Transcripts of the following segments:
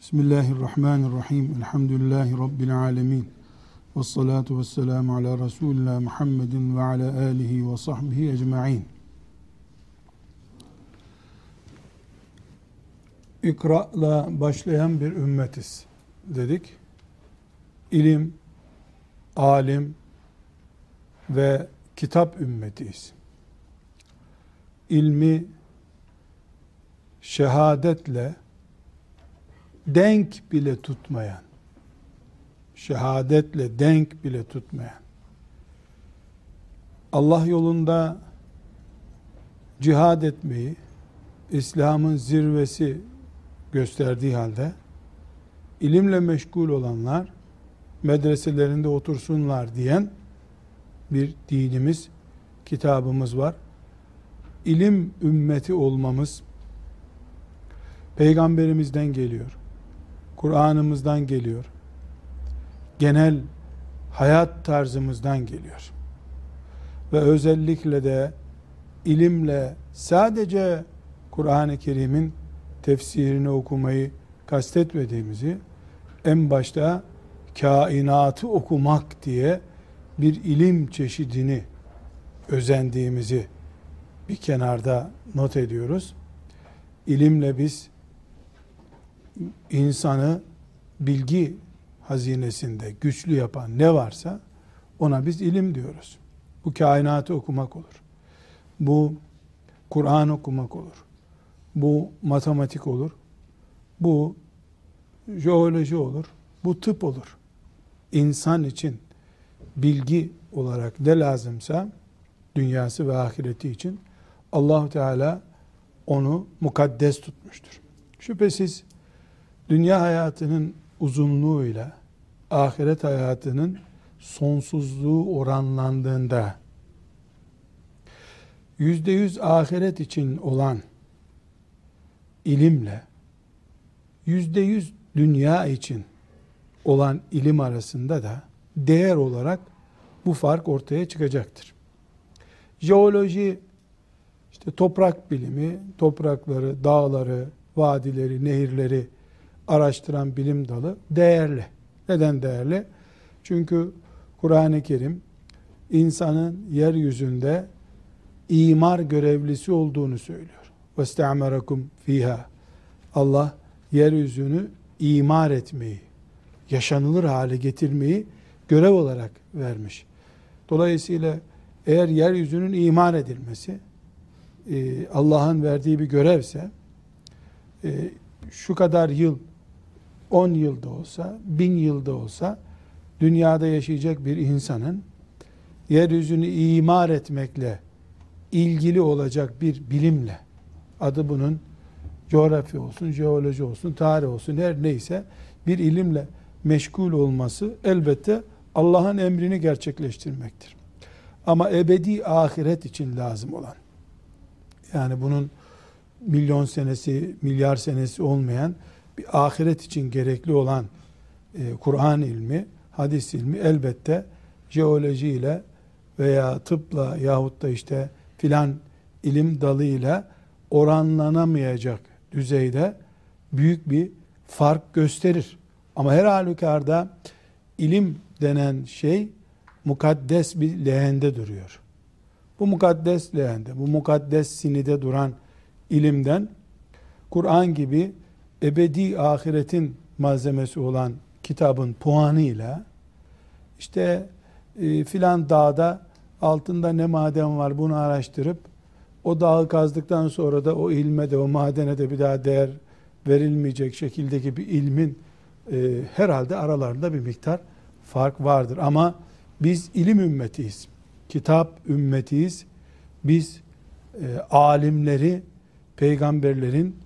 Bismillahirrahmanirrahim. Elhamdülillahi Rabbil alemin. Ve salatu ve selamu ala Resulullah Muhammedin ve ala alihi ve sahbihi ecma'in. İkra'la başlayan bir ümmetiz dedik. İlim, alim ve kitap ümmetiyiz. İlmi şehadetle denk bile tutmayan, şehadetle denk bile tutmayan, Allah yolunda cihad etmeyi, İslam'ın zirvesi gösterdiği halde, ilimle meşgul olanlar, medreselerinde otursunlar diyen bir dinimiz, kitabımız var. İlim ümmeti olmamız, peygamberimizden geliyor. Kur'an'ımızdan geliyor. Genel hayat tarzımızdan geliyor. Ve özellikle de ilimle sadece Kur'an-ı Kerim'in tefsirini okumayı kastetmediğimizi en başta kainatı okumak diye bir ilim çeşidini özendiğimizi bir kenarda not ediyoruz. İlimle biz insanı bilgi hazinesinde güçlü yapan ne varsa ona biz ilim diyoruz. Bu kainatı okumak olur. Bu Kur'an okumak olur. Bu matematik olur. Bu jeoloji olur. Bu tıp olur. İnsan için bilgi olarak ne lazımsa dünyası ve ahireti için Allahu Teala onu mukaddes tutmuştur. Şüphesiz dünya hayatının uzunluğuyla ahiret hayatının sonsuzluğu oranlandığında yüzde yüz ahiret için olan ilimle yüzde yüz dünya için olan ilim arasında da değer olarak bu fark ortaya çıkacaktır. Jeoloji, işte toprak bilimi, toprakları, dağları, vadileri, nehirleri araştıran bilim dalı değerli. Neden değerli? Çünkü Kur'an-ı Kerim insanın yeryüzünde imar görevlisi olduğunu söylüyor. وَاسْتَعْمَرَكُمْ fiha. Allah yeryüzünü imar etmeyi, yaşanılır hale getirmeyi görev olarak vermiş. Dolayısıyla eğer yeryüzünün imar edilmesi e, Allah'ın verdiği bir görevse e, şu kadar yıl 10 yılda olsa, bin yılda olsa dünyada yaşayacak bir insanın yeryüzünü imar etmekle ilgili olacak bir bilimle adı bunun coğrafya olsun, jeoloji olsun, tarih olsun her neyse bir ilimle meşgul olması elbette Allah'ın emrini gerçekleştirmektir. Ama ebedi ahiret için lazım olan yani bunun milyon senesi, milyar senesi olmayan bir ahiret için gerekli olan e, Kur'an ilmi, hadis ilmi elbette jeolojiyle veya tıpla yahut da işte filan ilim dalıyla oranlanamayacak düzeyde büyük bir fark gösterir. Ama her halükarda ilim denen şey mukaddes bir leğende duruyor. Bu mukaddes leğende, bu mukaddes sinide duran ilimden Kur'an gibi ebedi ahiretin malzemesi olan kitabın puanıyla işte e, filan dağda altında ne maden var bunu araştırıp o dağı kazdıktan sonra da o ilme de o madene de bir daha değer verilmeyecek şekildeki bir ilmin e, herhalde aralarında bir miktar fark vardır. Ama biz ilim ümmetiyiz. Kitap ümmetiyiz. Biz e, alimleri peygamberlerin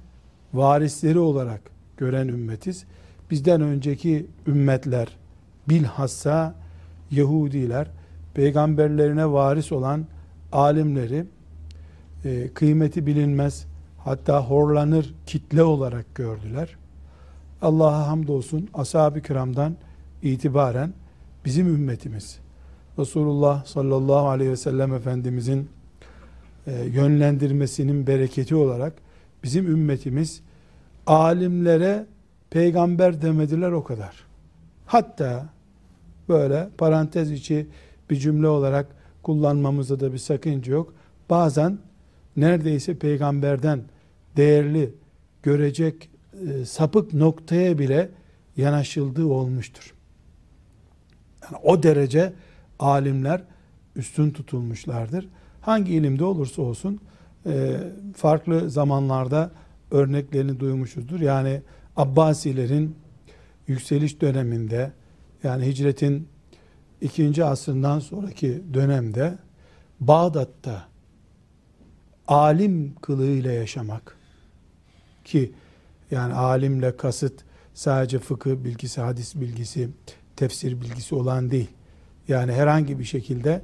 varisleri olarak gören ümmetiz. Bizden önceki ümmetler bilhassa Yahudiler peygamberlerine varis olan alimleri e, kıymeti bilinmez hatta horlanır kitle olarak gördüler. Allah'a hamdolsun ashab-ı kiramdan itibaren bizim ümmetimiz Resulullah sallallahu aleyhi ve sellem Efendimizin e, yönlendirmesinin bereketi olarak bizim ümmetimiz alimlere peygamber demediler o kadar. Hatta böyle parantez içi bir cümle olarak kullanmamızda da bir sakınca yok. Bazen neredeyse peygamberden değerli görecek e, sapık noktaya bile yanaşıldığı olmuştur. Yani o derece alimler üstün tutulmuşlardır. Hangi ilimde olursa olsun e, farklı zamanlarda örneklerini duymuşuzdur. Yani Abbasilerin yükseliş döneminde yani hicretin ikinci asrından sonraki dönemde Bağdat'ta alim kılığıyla yaşamak ki yani alimle kasıt sadece fıkıh bilgisi, hadis bilgisi, tefsir bilgisi olan değil. Yani herhangi bir şekilde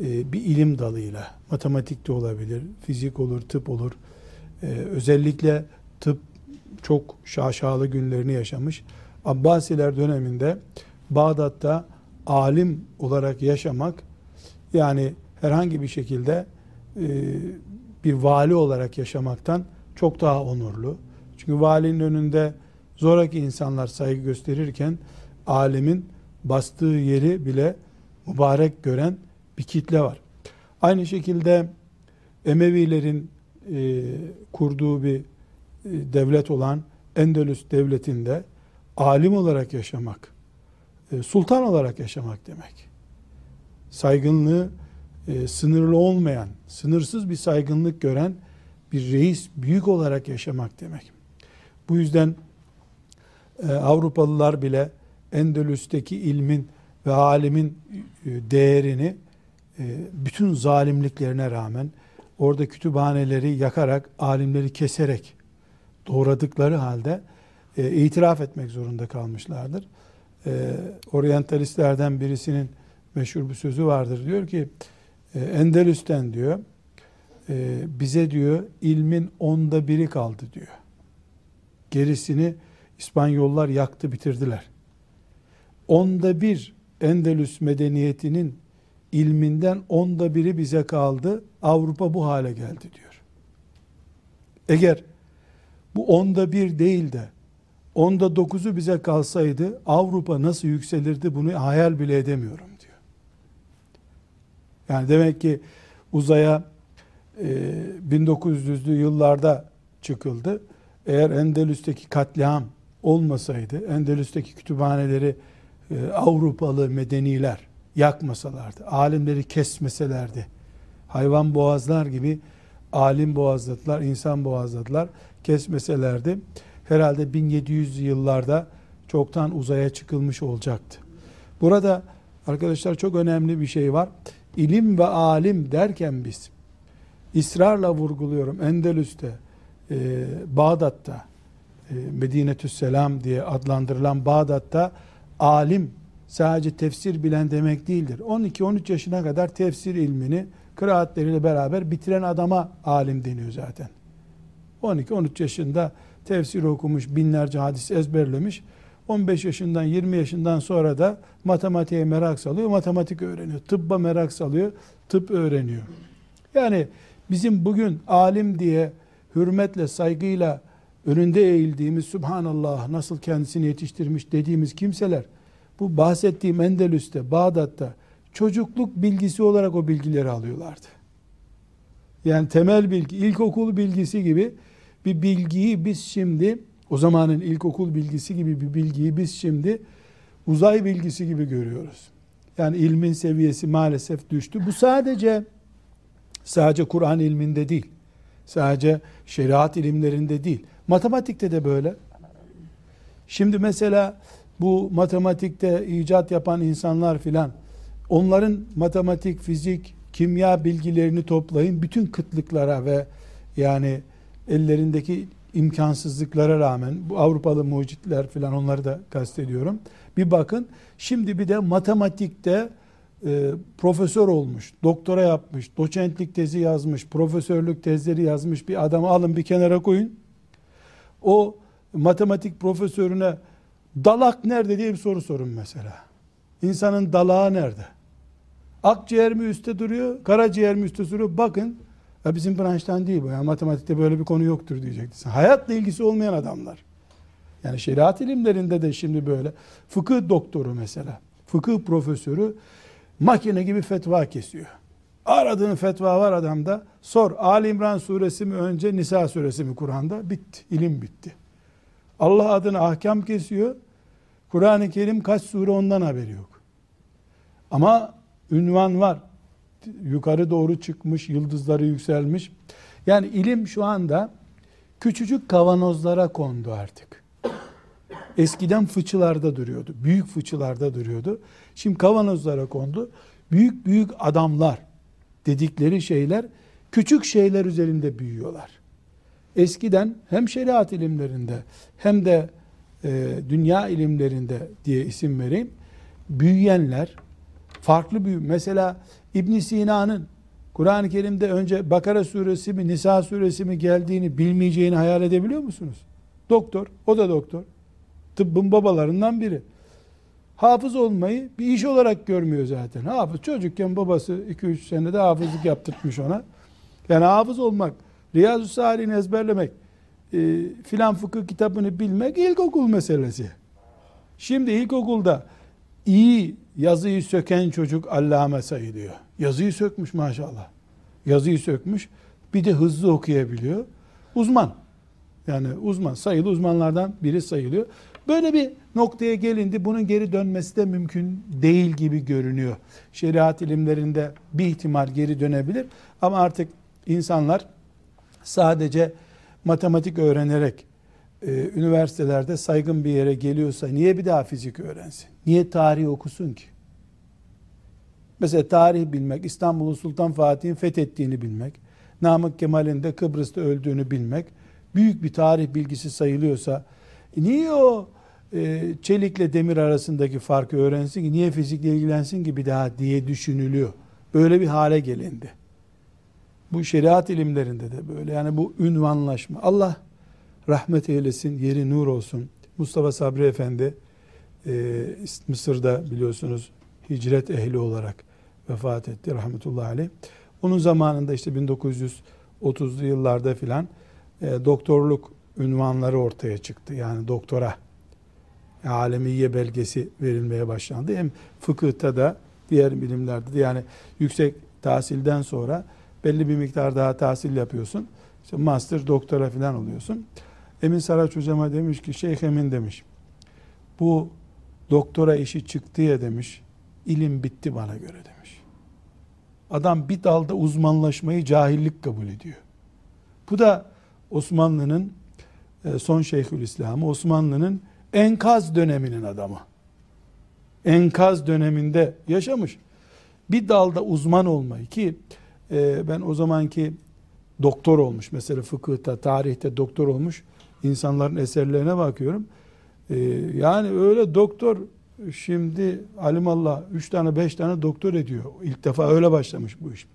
e, bir ilim dalıyla, matematik de olabilir, fizik olur, tıp olur. E, özellikle tıp çok şaşalı günlerini yaşamış. Abbasiler döneminde Bağdat'ta alim olarak yaşamak yani herhangi bir şekilde e, bir vali olarak yaşamaktan çok daha onurlu. Çünkü valinin önünde zoraki insanlar saygı gösterirken alimin bastığı yeri bile mübarek gören bir kitle var. Aynı şekilde Emevilerin e, kurduğu bir e, devlet olan Endülüs devletinde alim olarak yaşamak, e, sultan olarak yaşamak demek. Saygınlığı e, sınırlı olmayan, sınırsız bir saygınlık gören bir reis büyük olarak yaşamak demek. Bu yüzden e, Avrupalılar bile Endülüs'teki ilmin ve alimin e, değerini e, bütün zalimliklerine rağmen orada kütüphaneleri yakarak, alimleri keserek doğradıkları halde e, itiraf etmek zorunda kalmışlardır. E, oryantalistlerden birisinin meşhur bir sözü vardır. Diyor ki e, Endülüs'ten diyor e, bize diyor ilmin onda biri kaldı diyor. Gerisini İspanyollar yaktı bitirdiler. Onda bir Endülüs medeniyetinin ilminden onda biri bize kaldı. Avrupa bu hale geldi diyor. Eğer bu onda bir değil de onda dokuzu bize kalsaydı Avrupa nasıl yükselirdi bunu hayal bile edemiyorum diyor. Yani demek ki uzaya e, 1900'lü yıllarda çıkıldı. Eğer Endülüs'teki katliam olmasaydı, Endülüs'teki kütüphaneleri e, Avrupalı medeniler yakmasalardı, alimleri kesmeselerdi, hayvan boğazlar gibi alim boğazladılar, insan boğazladılar, kesmeselerdi, herhalde 1700 yıllarda çoktan uzaya çıkılmış olacaktı. Burada arkadaşlar çok önemli bir şey var. İlim ve alim derken biz, ısrarla vurguluyorum, Endülüs'te, e, Bağdat'ta, e, Medinetü Selam diye adlandırılan Bağdat'ta alim sadece tefsir bilen demek değildir. 12-13 yaşına kadar tefsir ilmini kıraatleriyle beraber bitiren adama alim deniyor zaten. 12-13 yaşında tefsir okumuş, binlerce hadis ezberlemiş. 15 yaşından 20 yaşından sonra da matematiğe merak salıyor, matematik öğreniyor. Tıbba merak salıyor, tıp öğreniyor. Yani bizim bugün alim diye hürmetle, saygıyla önünde eğildiğimiz Subhanallah nasıl kendisini yetiştirmiş dediğimiz kimseler bu bahsettiğim Endülüs'te, Bağdat'ta çocukluk bilgisi olarak o bilgileri alıyorlardı. Yani temel bilgi, ilkokul bilgisi gibi bir bilgiyi biz şimdi o zamanın ilkokul bilgisi gibi bir bilgiyi biz şimdi uzay bilgisi gibi görüyoruz. Yani ilmin seviyesi maalesef düştü. Bu sadece sadece Kur'an ilminde değil. Sadece şeriat ilimlerinde değil. Matematikte de böyle. Şimdi mesela bu matematikte icat yapan insanlar filan onların matematik, fizik, kimya bilgilerini toplayın. Bütün kıtlıklara ve yani ellerindeki imkansızlıklara rağmen bu Avrupalı mucitler filan onları da kastediyorum. Bir bakın şimdi bir de matematikte e, profesör olmuş, doktora yapmış, doçentlik tezi yazmış, profesörlük tezleri yazmış bir adamı alın bir kenara koyun. O matematik profesörüne dalak nerede diye bir soru sorun mesela. İnsanın dalağı nerede? Akciğer mi üstte duruyor, karaciğer mi üstte duruyor? Bakın, ya bizim branştan değil bu. Yani matematikte böyle bir konu yoktur diyeceksin. Hayatla ilgisi olmayan adamlar. Yani şeriat ilimlerinde de şimdi böyle. Fıkıh doktoru mesela. Fıkıh profesörü makine gibi fetva kesiyor. Aradığın fetva var adamda. Sor Ali İmran suresi mi önce Nisa suresi mi Kur'an'da? Bitti. ilim bitti. Allah adına ahkam kesiyor. Kur'an-ı Kerim kaç sure ondan haberi yok. Ama ünvan var. Yukarı doğru çıkmış, yıldızları yükselmiş. Yani ilim şu anda küçücük kavanozlara kondu artık. Eskiden fıçılarda duruyordu. Büyük fıçılarda duruyordu. Şimdi kavanozlara kondu. Büyük büyük adamlar dedikleri şeyler küçük şeyler üzerinde büyüyorlar. Eskiden hem şeriat ilimlerinde hem de e, dünya ilimlerinde diye isim vereyim. Büyüyenler farklı büyü. Mesela İbn Sina'nın Kur'an-ı Kerim'de önce Bakara suresi mi Nisa suresi mi geldiğini bilmeyeceğini hayal edebiliyor musunuz? Doktor, o da doktor. Tıbbın babalarından biri. Hafız olmayı bir iş olarak görmüyor zaten. Hafız çocukken babası 2-3 senede hafızlık yaptırtmış ona. Yani hafız olmak, Riyazu Salih'ini ezberlemek, e, filan fıkıh kitabını bilmek ilkokul meselesi. Şimdi ilkokulda iyi yazıyı söken çocuk allame sayılıyor. Yazıyı sökmüş maşallah. Yazıyı sökmüş. Bir de hızlı okuyabiliyor. Uzman. Yani uzman, sayılı uzmanlardan biri sayılıyor. Böyle bir noktaya gelindi. Bunun geri dönmesi de mümkün değil gibi görünüyor. Şeriat ilimlerinde bir ihtimal geri dönebilir. Ama artık insanlar sadece matematik öğrenerek e, üniversitelerde saygın bir yere geliyorsa niye bir daha fizik öğrensin? Niye tarih okusun ki? Mesela tarih bilmek, İstanbul'u Sultan Fatih'in fethettiğini bilmek, Namık Kemal'in de Kıbrıs'ta öldüğünü bilmek büyük bir tarih bilgisi sayılıyorsa e niye o e, çelikle demir arasındaki farkı öğrensin ki niye fizikle ilgilensin ki bir daha diye düşünülüyor. Böyle bir hale gelindi. Bu şeriat ilimlerinde de böyle. Yani bu ünvanlaşma. Allah rahmet eylesin, yeri nur olsun. Mustafa Sabri Efendi e, Mısır'da biliyorsunuz hicret ehli olarak vefat etti rahmetullahi aleyh. Onun zamanında işte 1930'lu yıllarda filan e, doktorluk ünvanları ortaya çıktı. Yani doktora alemiye belgesi verilmeye başlandı. Hem fıkıhta da diğer bilimlerde de yani yüksek tahsilden sonra belli bir miktar daha tahsil yapıyorsun. İşte master, doktora falan oluyorsun. Emin Saraç hocama demiş ki Şeyh Emin demiş. Bu doktora işi çıktı ya demiş. ilim bitti bana göre demiş. Adam bir dalda uzmanlaşmayı cahillik kabul ediyor. Bu da Osmanlı'nın e, son Şeyhülislam'ı, Osmanlı'nın enkaz döneminin adamı. Enkaz döneminde yaşamış. Bir dalda uzman olmayı ki e, ben o zamanki doktor olmuş mesela fıkıhta, tarihte doktor olmuş insanların eserlerine bakıyorum. E, yani öyle doktor şimdi alimallah üç tane beş tane doktor ediyor. İlk defa öyle başlamış bu iş.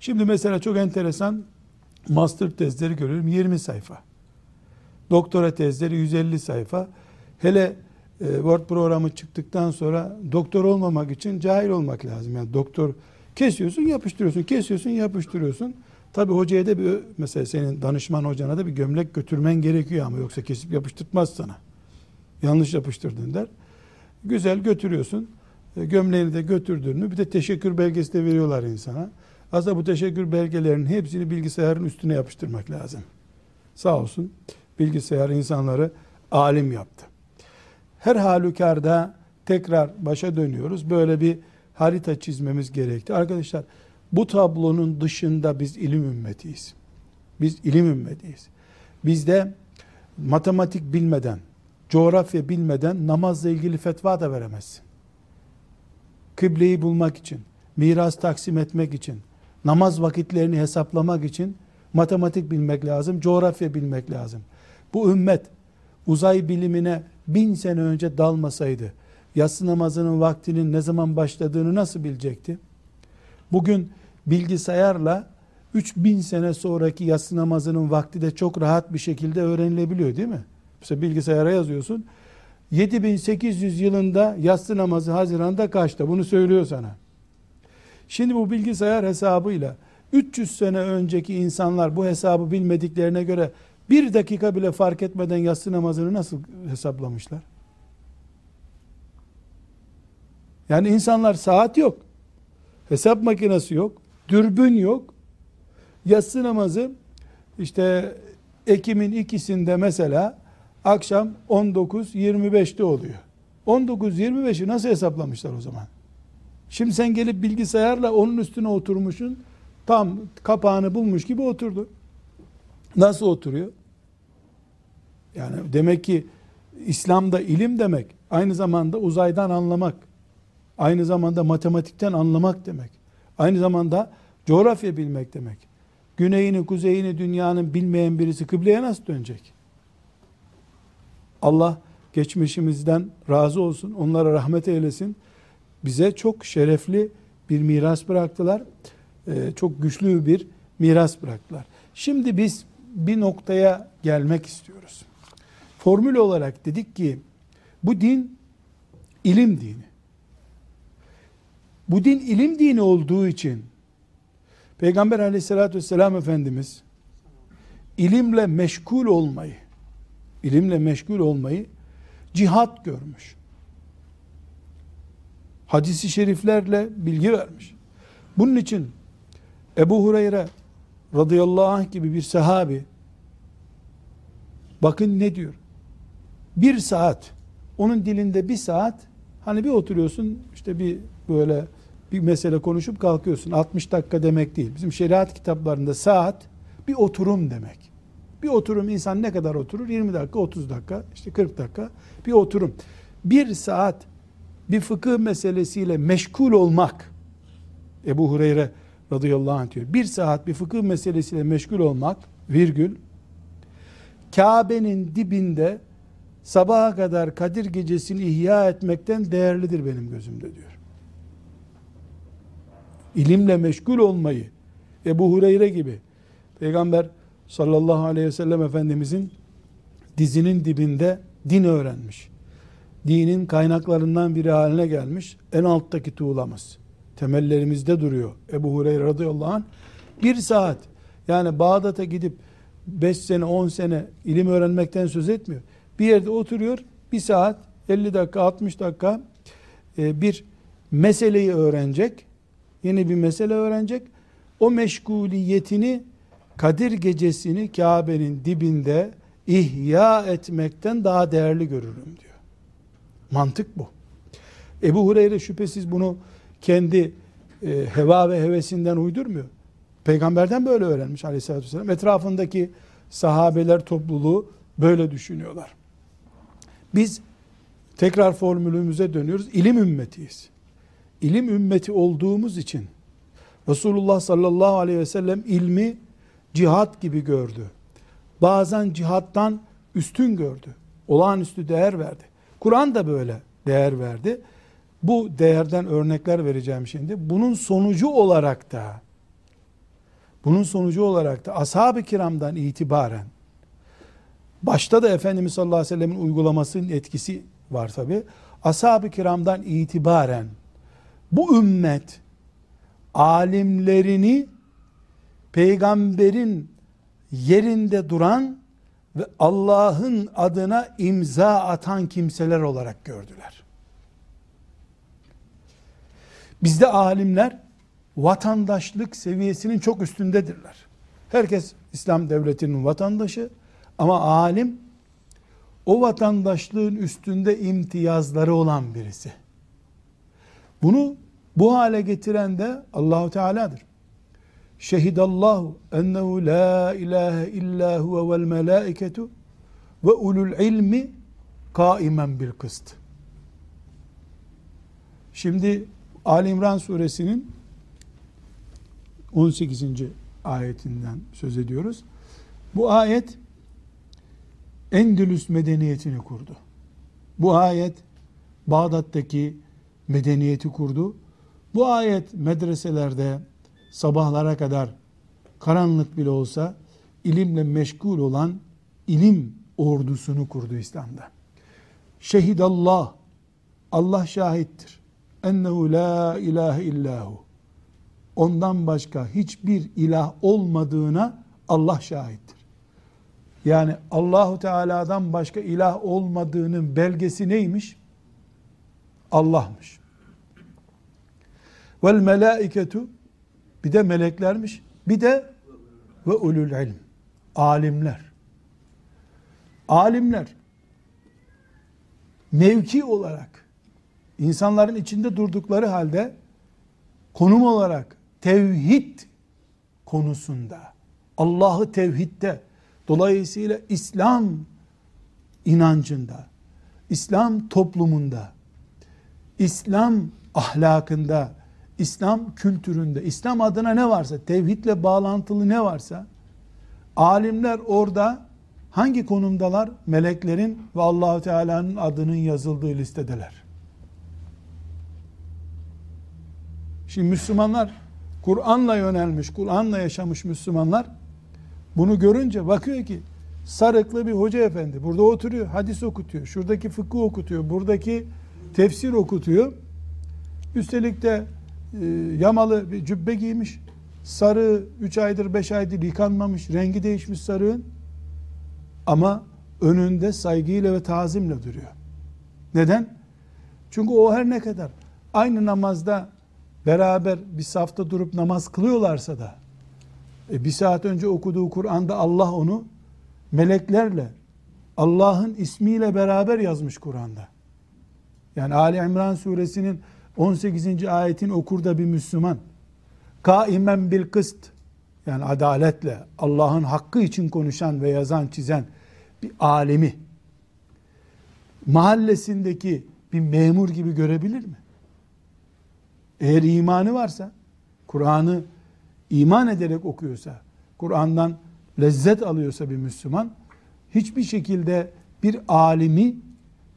Şimdi mesela çok enteresan master tezleri görüyorum 20 sayfa. Doktora tezleri 150 sayfa. Hele e, Word programı çıktıktan sonra doktor olmamak için cahil olmak lazım. Yani doktor kesiyorsun, yapıştırıyorsun, kesiyorsun, yapıştırıyorsun. Tabi hocaya da bir mesela senin danışman hocana da bir gömlek götürmen gerekiyor ama yoksa kesip yapıştırmaz sana. Yanlış yapıştırdın der. Güzel götürüyorsun. E, gömleğini de götürdün mü bir de teşekkür belgesi de veriyorlar insana. Aslında bu teşekkür belgelerinin hepsini bilgisayarın üstüne yapıştırmak lazım. Sağ olsun bilgisayar insanları alim yaptı. Her halükarda tekrar başa dönüyoruz. Böyle bir harita çizmemiz gerekti. Arkadaşlar bu tablonun dışında biz ilim ümmetiyiz. Biz ilim ümmetiyiz. Bizde matematik bilmeden, coğrafya bilmeden namazla ilgili fetva da veremezsin. Kıbleyi bulmak için, miras taksim etmek için, namaz vakitlerini hesaplamak için matematik bilmek lazım, coğrafya bilmek lazım. Bu ümmet uzay bilimine bin sene önce dalmasaydı, yatsı namazının vaktinin ne zaman başladığını nasıl bilecekti? Bugün bilgisayarla 3000 sene sonraki yatsı namazının vakti de çok rahat bir şekilde öğrenilebiliyor değil mi? Mesela bilgisayara yazıyorsun. 7800 yılında yatsı namazı Haziran'da kaçta? Bunu söylüyor sana. Şimdi bu bilgisayar hesabıyla 300 sene önceki insanlar bu hesabı bilmediklerine göre Bir dakika bile fark etmeden yatsı namazını nasıl hesaplamışlar? Yani insanlar saat yok. Hesap makinesi yok. Dürbün yok. Yatsı namazı işte Ekim'in ikisinde mesela akşam 19.25'te oluyor. 19.25'i nasıl hesaplamışlar o zaman? Şimdi sen gelip bilgisayarla onun üstüne oturmuşsun. Tam kapağını bulmuş gibi oturdu. Nasıl oturuyor? Yani demek ki İslam'da ilim demek aynı zamanda uzaydan anlamak, aynı zamanda matematikten anlamak demek. Aynı zamanda coğrafya bilmek demek. Güneyini, kuzeyini dünyanın bilmeyen birisi kıbleye nasıl dönecek? Allah geçmişimizden razı olsun, onlara rahmet eylesin. Bize çok şerefli bir miras bıraktılar. Ee, çok güçlü bir miras bıraktılar. Şimdi biz bir noktaya gelmek istiyoruz. Formül olarak dedik ki bu din ilim dini. Bu din ilim dini olduğu için Peygamber aleyhissalatü vesselam Efendimiz ilimle meşgul olmayı ilimle meşgul olmayı cihat görmüş. Hadisi şeriflerle bilgi vermiş. Bunun için Ebu Hureyre radıyallahu anh gibi bir sahabi bakın ne diyor? Bir saat onun dilinde bir saat hani bir oturuyorsun işte bir böyle bir mesele konuşup kalkıyorsun. 60 dakika demek değil. Bizim şeriat kitaplarında saat bir oturum demek. Bir oturum insan ne kadar oturur? 20 dakika, 30 dakika, işte 40 dakika bir oturum. Bir saat bir fıkıh meselesiyle meşgul olmak Ebu Hureyre radıyallahu anh diyor. Bir saat bir fıkıh meselesiyle meşgul olmak virgül Kabe'nin dibinde sabaha kadar Kadir gecesini ihya etmekten değerlidir benim gözümde diyor. İlimle meşgul olmayı Ebu Hureyre gibi Peygamber sallallahu aleyhi ve sellem Efendimizin dizinin dibinde din öğrenmiş. Dinin kaynaklarından biri haline gelmiş. En alttaki tuğlamız. Temellerimizde duruyor. Ebu Hureyre radıyallahu anh. Bir saat yani Bağdat'a gidip 5 sene 10 sene ilim öğrenmekten söz etmiyor. Bir yerde oturuyor bir saat 50 dakika 60 dakika e, bir meseleyi öğrenecek. Yeni bir mesele öğrenecek. O meşguliyetini Kadir gecesini Kabe'nin dibinde ihya etmekten daha değerli görürüm diyor. Mantık bu. Ebu Hureyre şüphesiz bunu kendi e, heva ve hevesinden uydurmuyor. Peygamberden böyle öğrenmiş aleyhissalatü vesselam. Etrafındaki sahabeler topluluğu böyle düşünüyorlar. Biz tekrar formülümüze dönüyoruz. İlim ümmetiyiz. İlim ümmeti olduğumuz için Resulullah sallallahu aleyhi ve sellem ilmi cihat gibi gördü. Bazen cihattan üstün gördü. Olağanüstü değer verdi. Kur'an da böyle değer verdi. Bu değerden örnekler vereceğim şimdi. Bunun sonucu olarak da bunun sonucu olarak da ashab-ı kiramdan itibaren başta da Efendimiz sallallahu aleyhi ve sellemin uygulamasının etkisi var tabi. Ashab-ı kiramdan itibaren bu ümmet alimlerini peygamberin yerinde duran ve Allah'ın adına imza atan kimseler olarak gördüler. Bizde alimler vatandaşlık seviyesinin çok üstündedirler. Herkes İslam devletinin vatandaşı ama alim o vatandaşlığın üstünde imtiyazları olan birisi. Bunu bu hale getiren de Allahu Teala'dır. Şehidallahu ennehu la ilahe illa huve vel melaiketu ve ulul ilmi kaimen bil kıst. Şimdi Ali İmran suresinin 18. ayetinden söz ediyoruz. Bu ayet Endülüs medeniyetini kurdu. Bu ayet Bağdat'taki medeniyeti kurdu. Bu ayet medreselerde sabahlara kadar karanlık bile olsa ilimle meşgul olan ilim ordusunu kurdu İslam'da. Şehidallah Allah şahittir. Ennehu la ilahe illahu. Ondan başka hiçbir ilah olmadığına Allah şahittir. Yani Allahu Teala'dan başka ilah olmadığının belgesi neymiş? Allah'mış. Vel melaiketu bir de meleklermiş. Bir de ve ulul ilm. Alimler. Alimler mevki olarak insanların içinde durdukları halde konum olarak tevhid konusunda Allah'ı tevhidde dolayısıyla İslam inancında İslam toplumunda İslam ahlakında İslam kültüründe İslam adına ne varsa tevhidle bağlantılı ne varsa alimler orada hangi konumdalar? Meleklerin ve Allahu Teala'nın adının yazıldığı listedeler. Şimdi Müslümanlar Kur'an'la yönelmiş, Kur'an'la yaşamış Müslümanlar bunu görünce bakıyor ki sarıklı bir hoca efendi burada oturuyor, hadis okutuyor, şuradaki fıkıh okutuyor, buradaki tefsir okutuyor. Üstelik de e, yamalı bir cübbe giymiş. Sarı 3 aydır 5 aydır yıkanmamış, rengi değişmiş sarığın. Ama önünde saygıyla ve tazimle duruyor. Neden? Çünkü o her ne kadar aynı namazda beraber bir safta durup namaz kılıyorlarsa da e, bir saat önce okuduğu Kur'an'da Allah onu meleklerle Allah'ın ismiyle beraber yazmış Kur'an'da. Yani Ali İmran suresinin 18. ayetin okur da bir Müslüman kaimen bil kıst yani adaletle Allah'ın hakkı için konuşan ve yazan çizen bir alemi mahallesindeki bir memur gibi görebilir mi? Eğer imanı varsa, Kur'an'ı iman ederek okuyorsa, Kur'an'dan lezzet alıyorsa bir Müslüman, hiçbir şekilde bir alimi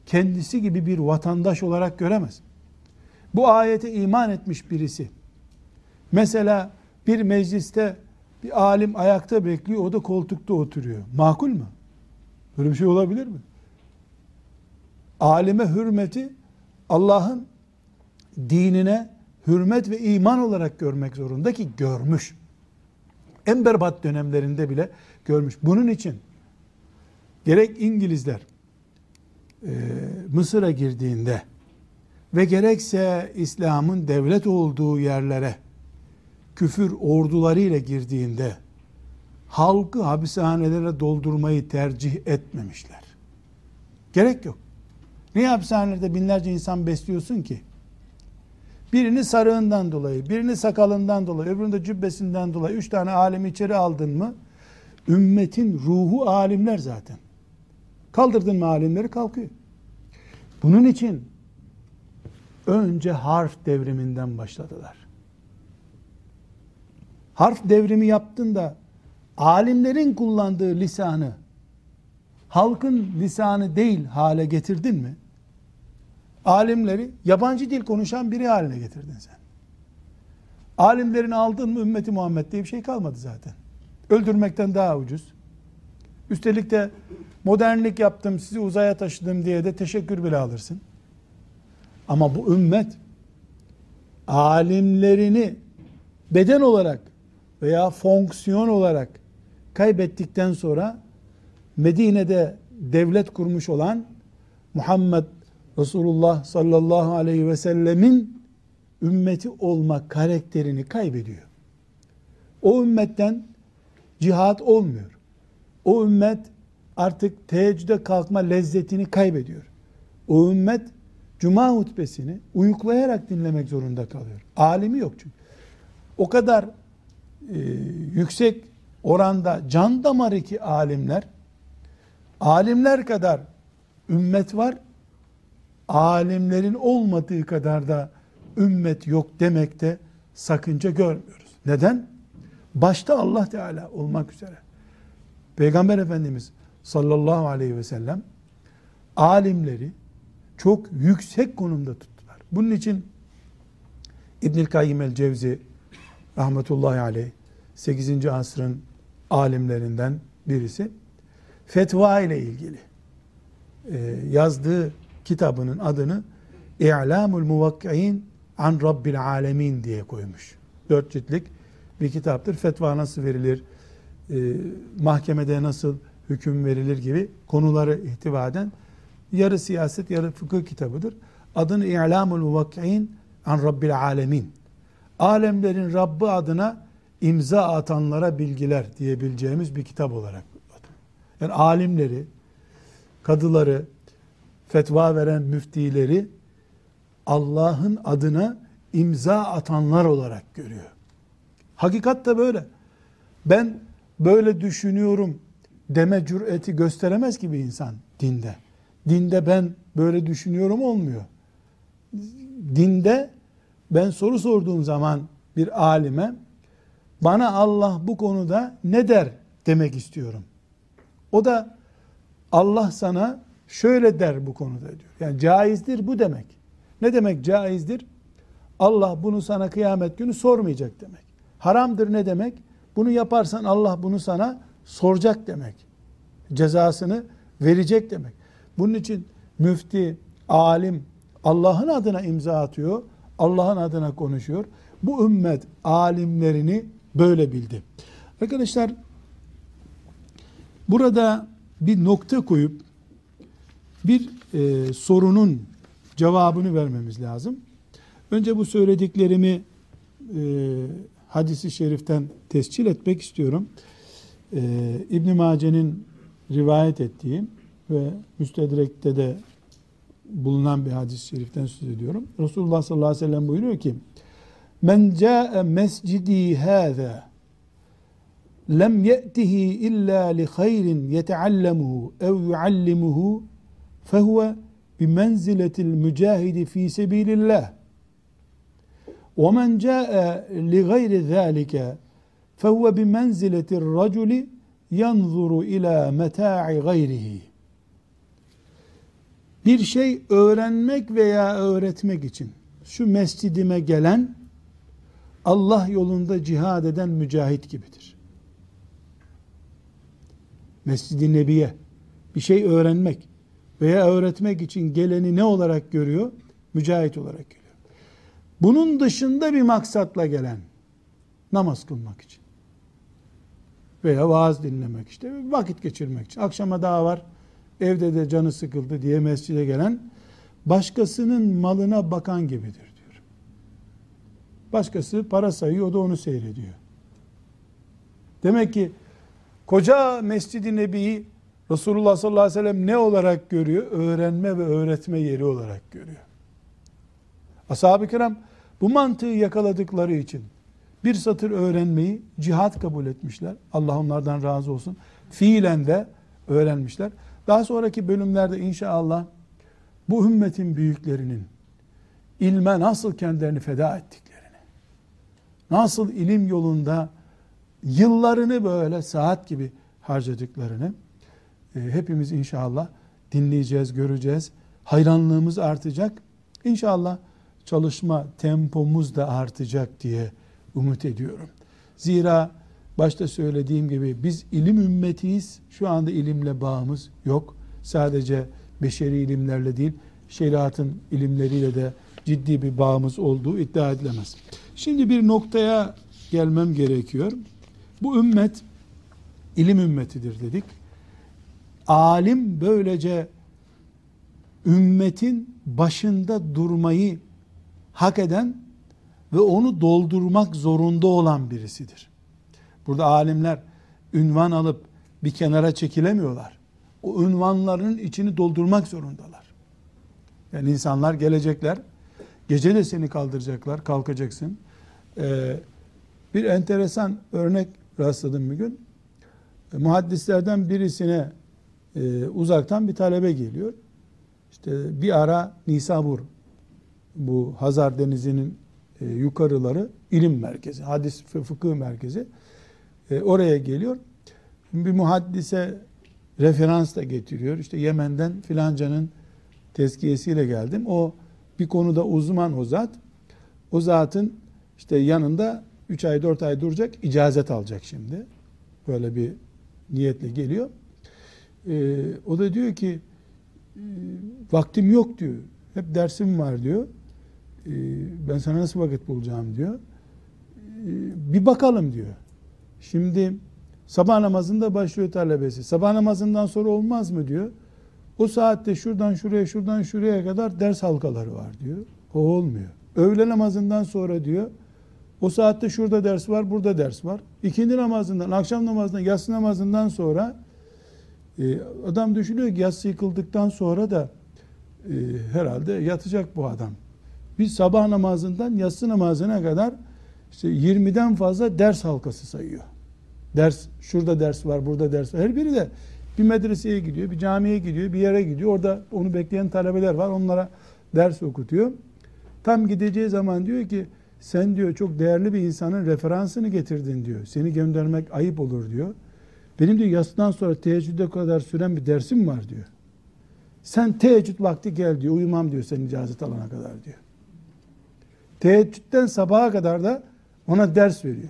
kendisi gibi bir vatandaş olarak göremez. Bu ayete iman etmiş birisi, mesela bir mecliste bir alim ayakta bekliyor, o da koltukta oturuyor. Makul mü? Böyle bir şey olabilir mi? Alime hürmeti Allah'ın dinine hürmet ve iman olarak görmek zorunda ki görmüş. En berbat dönemlerinde bile görmüş. Bunun için gerek İngilizler e, Mısır'a girdiğinde ve gerekse İslam'ın devlet olduğu yerlere küfür ordularıyla girdiğinde halkı hapishanelere doldurmayı tercih etmemişler. Gerek yok. Niye hapishanelerde binlerce insan besliyorsun ki? Birini sarığından dolayı, birini sakalından dolayı, öbürünü de cübbesinden dolayı üç tane alemi içeri aldın mı? Ümmetin ruhu alimler zaten. Kaldırdın mı alimleri kalkıyor. Bunun için önce harf devriminden başladılar. Harf devrimi yaptın da alimlerin kullandığı lisanı halkın lisanı değil hale getirdin mi? Alimleri yabancı dil konuşan biri haline getirdin sen. Alimlerini aldın mı ümmeti Muhammed diye bir şey kalmadı zaten. Öldürmekten daha ucuz. Üstelik de modernlik yaptım, sizi uzaya taşıdım diye de teşekkür bile alırsın. Ama bu ümmet alimlerini beden olarak veya fonksiyon olarak kaybettikten sonra Medine'de devlet kurmuş olan Muhammed Resulullah sallallahu aleyhi ve sellemin ümmeti olma karakterini kaybediyor. O ümmetten cihat olmuyor. O ümmet artık teheccüde kalkma lezzetini kaybediyor. O ümmet cuma hutbesini uyuklayarak dinlemek zorunda kalıyor. Alimi yok çünkü. O kadar e, yüksek oranda can damarı ki alimler, alimler kadar ümmet var, alimlerin olmadığı kadar da ümmet yok demekte sakınca görmüyoruz. Neden? Başta Allah Teala olmak üzere. Peygamber Efendimiz sallallahu aleyhi ve sellem alimleri çok yüksek konumda tuttular. Bunun için İbnül Kayyim el Cevzi rahmetullahi aleyh 8. asrın alimlerinden birisi fetva ile ilgili e, yazdığı kitabının adını İ'lamul Muvakki'in an Rabbil Alemin diye koymuş. Dört ciltlik bir kitaptır. Fetva nasıl verilir? E, mahkemede nasıl hüküm verilir gibi konuları ihtiva eden yarı siyaset yarı fıkıh kitabıdır. Adını İ'lamul Muvakki'in an Rabbil Alemin. Alemlerin Rabbi adına imza atanlara bilgiler diyebileceğimiz bir kitap olarak. Yani alimleri, kadıları, fetva veren müftileri Allah'ın adına imza atanlar olarak görüyor. Hakikat da böyle. Ben böyle düşünüyorum deme cüreti gösteremez ki bir insan dinde. Dinde ben böyle düşünüyorum olmuyor. Dinde ben soru sorduğum zaman bir alime bana Allah bu konuda ne der demek istiyorum. O da Allah sana şöyle der bu konuda diyor. Yani caizdir bu demek. Ne demek caizdir? Allah bunu sana kıyamet günü sormayacak demek. Haramdır ne demek? Bunu yaparsan Allah bunu sana soracak demek. Cezasını verecek demek. Bunun için müfti, alim Allah'ın adına imza atıyor. Allah'ın adına konuşuyor. Bu ümmet alimlerini böyle bildi. Arkadaşlar burada bir nokta koyup bir e, sorunun cevabını vermemiz lazım. Önce bu söylediklerimi e, hadisi şeriften tescil etmek istiyorum. Ee, e, İbn Mace'nin rivayet ettiği ve Müstedrek'te de bulunan bir hadis-i şeriften söz ediyorum. Resulullah sallallahu aleyhi ve sellem buyuruyor ki: "Men ca'e mescidi hâzâ lem ye'tihi illa li hayrin yeteallemuhu ev yuallimuhu fehuve bi menziletil mücahidi fi sebilillah. Ve men ca'e li gayri zâlike فهو بمنزلة الرجل ينظر إلى متاع غيره bir şey öğrenmek veya öğretmek için şu mescidime gelen Allah yolunda cihad eden mücahit gibidir. Mescid-i Nebi'ye bir şey öğrenmek veya öğretmek için geleni ne olarak görüyor? Mücahit olarak görüyor. Bunun dışında bir maksatla gelen namaz kılmak için veya vaaz dinlemek işte vakit geçirmek için. Akşama daha var evde de canı sıkıldı diye mescide gelen başkasının malına bakan gibidir diyor. Başkası para sayıyor o da onu seyrediyor. Demek ki koca Mescid-i Nebi'yi Resulullah sallallahu aleyhi ve sellem ne olarak görüyor? Öğrenme ve öğretme yeri olarak görüyor. Ashab-ı kiram bu mantığı yakaladıkları için bir satır öğrenmeyi cihat kabul etmişler. Allah onlardan razı olsun. Fiilen de öğrenmişler. Daha sonraki bölümlerde inşallah bu ümmetin büyüklerinin ilme nasıl kendilerini feda ettiklerini, nasıl ilim yolunda yıllarını böyle saat gibi harcadıklarını e, hepimiz inşallah dinleyeceğiz, göreceğiz. Hayranlığımız artacak. İnşallah çalışma tempomuz da artacak diye umut ediyorum. Zira başta söylediğim gibi biz ilim ümmetiyiz. Şu anda ilimle bağımız yok. Sadece beşeri ilimlerle değil, şeriatın ilimleriyle de ciddi bir bağımız olduğu iddia edilemez. Şimdi bir noktaya gelmem gerekiyor. Bu ümmet ilim ümmetidir dedik. Alim böylece ümmetin başında durmayı hak eden ve onu doldurmak zorunda olan birisidir. Burada alimler ünvan alıp bir kenara çekilemiyorlar. O ünvanların içini doldurmak zorundalar. Yani insanlar gelecekler, gece de seni kaldıracaklar, kalkacaksın. Ee, bir enteresan örnek rastladım bir gün. E, muhaddislerden birisine e, uzaktan bir talebe geliyor. İşte bir ara Nisabur bu Hazar Denizi'nin e, yukarıları ilim merkezi, hadis ve fıkıh merkezi. E, oraya geliyor. Bir muhaddise referans da getiriyor. İşte Yemen'den filancanın tezkiyesiyle geldim. O bir konuda uzman o zat. O zatın işte yanında 3 ay 4 ay duracak icazet alacak şimdi. Böyle bir niyetle geliyor. Ee, o da diyor ki vaktim yok diyor. Hep dersim var diyor. Ee, ben sana nasıl vakit bulacağım diyor. Ee, bir bakalım diyor. Şimdi Sabah namazında başlıyor talebesi. Sabah namazından sonra olmaz mı diyor. O saatte şuradan şuraya şuradan şuraya kadar ders halkaları var diyor. O olmuyor. Öğle namazından sonra diyor. O saatte şurada ders var, burada ders var. İkindi namazından, akşam namazından, yatsı namazından sonra e, adam düşünüyor ki yatsı yıkıldıktan sonra da e, herhalde yatacak bu adam. Biz sabah namazından yatsı namazına kadar işte 20'den fazla ders halkası sayıyor. Ders, şurada ders var, burada ders var. Her biri de bir medreseye gidiyor, bir camiye gidiyor, bir yere gidiyor. Orada onu bekleyen talebeler var. Onlara ders okutuyor. Tam gideceği zaman diyor ki sen diyor çok değerli bir insanın referansını getirdin diyor. Seni göndermek ayıp olur diyor. Benim diyor yasından sonra teheccüde kadar süren bir dersim var diyor. Sen teheccüd vakti gel diyor. Uyumam diyor senin icazet alana kadar diyor. Teheccüden sabaha kadar da ona ders veriyor.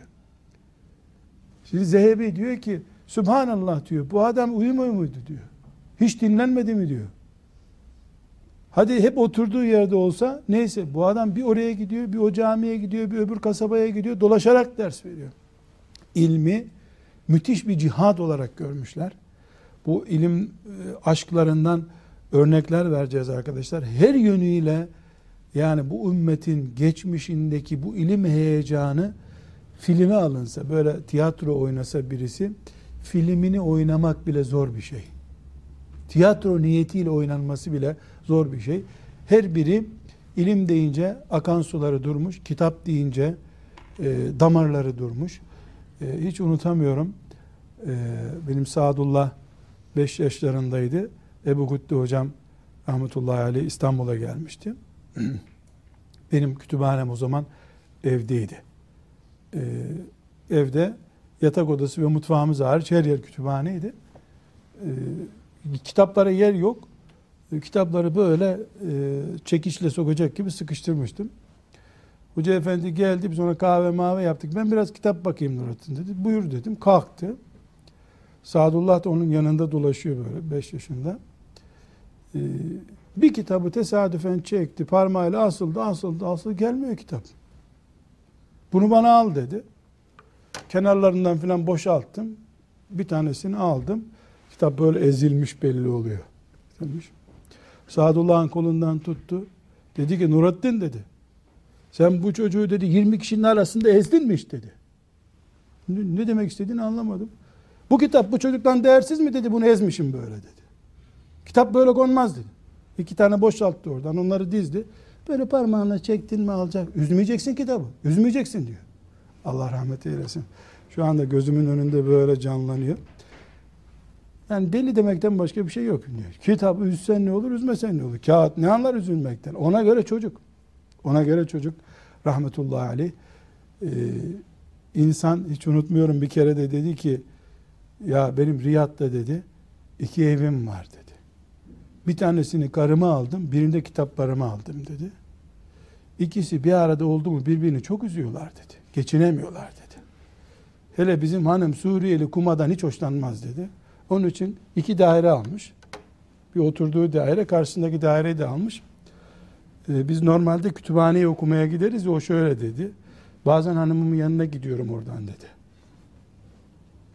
Şimdi Zehebi diyor ki Subhanallah diyor. Bu adam uyumuyor muydu diyor. Hiç dinlenmedi mi diyor. Hadi hep oturduğu yerde olsa neyse bu adam bir oraya gidiyor, bir o camiye gidiyor, bir öbür kasabaya gidiyor. Dolaşarak ders veriyor. İlmi müthiş bir cihad olarak görmüşler. Bu ilim e, aşklarından örnekler vereceğiz arkadaşlar. Her yönüyle yani bu ümmetin geçmişindeki bu ilim heyecanı filme alınsa, böyle tiyatro oynasa birisi, filmini oynamak bile zor bir şey. Tiyatro niyetiyle oynanması bile zor bir şey. Her biri ilim deyince akan suları durmuş, kitap deyince e, damarları durmuş. E, hiç unutamıyorum. E, benim Sadullah 5 yaşlarındaydı. Ebu Kutti hocam rahmetullahi aleyh İstanbul'a gelmişti. Benim kütüphanem o zaman evdeydi. Ee, evde yatak odası ve mutfağımız hariç her yer kütüphaneydi. Ee, kitaplara yer yok. Ee, kitapları böyle e, çekişle sokacak gibi sıkıştırmıştım. Hoca efendi geldi biz ona kahve mavi yaptık. Ben biraz kitap bakayım Nurattin dedi. Buyur dedim. Kalktı. Sadullah da onun yanında dolaşıyor böyle 5 yaşında. Ee, bir kitabı tesadüfen çekti. Parmağıyla asıldı, asıldı, asıldı. Gelmiyor kitap. Bunu bana al dedi. Kenarlarından filan boşalttım. Bir tanesini aldım. Kitap böyle ezilmiş belli oluyor. Demiş. Sadullah'ın kolundan tuttu. Dedi ki Nurattin dedi. Sen bu çocuğu dedi 20 kişinin arasında ezdin mi hiç dedi. Ne, demek istediğini anlamadım. Bu kitap bu çocuktan değersiz mi dedi bunu ezmişim böyle dedi. Kitap böyle konmaz dedi. İki tane boşalttı oradan onları dizdi. Böyle parmağına çektin mi alacak. Üzmeyeceksin kitabı. Üzmeyeceksin diyor. Allah rahmet eylesin. Şu anda gözümün önünde böyle canlanıyor. Yani deli demekten başka bir şey yok. Diyor. Kitap üzsen ne olur, üzmesen ne olur? Kağıt ne anlar üzülmekten? Ona göre çocuk. Ona göre çocuk rahmetullahi aleyh. Ee, insan hiç unutmuyorum bir kere de dedi ki ya benim Riyad'da dedi iki evim var dedi. Bir tanesini karıma aldım, birinde kitaplarımı aldım dedi. İkisi bir arada oldu mu birbirini çok üzüyorlar dedi. Geçinemiyorlar dedi. Hele bizim hanım Suriyeli kumadan hiç hoşlanmaz dedi. Onun için iki daire almış. Bir oturduğu daire karşısındaki daireyi de almış. Ee, biz normalde kütüphaneyi okumaya gideriz. O şöyle dedi. Bazen hanımımın yanına gidiyorum oradan dedi.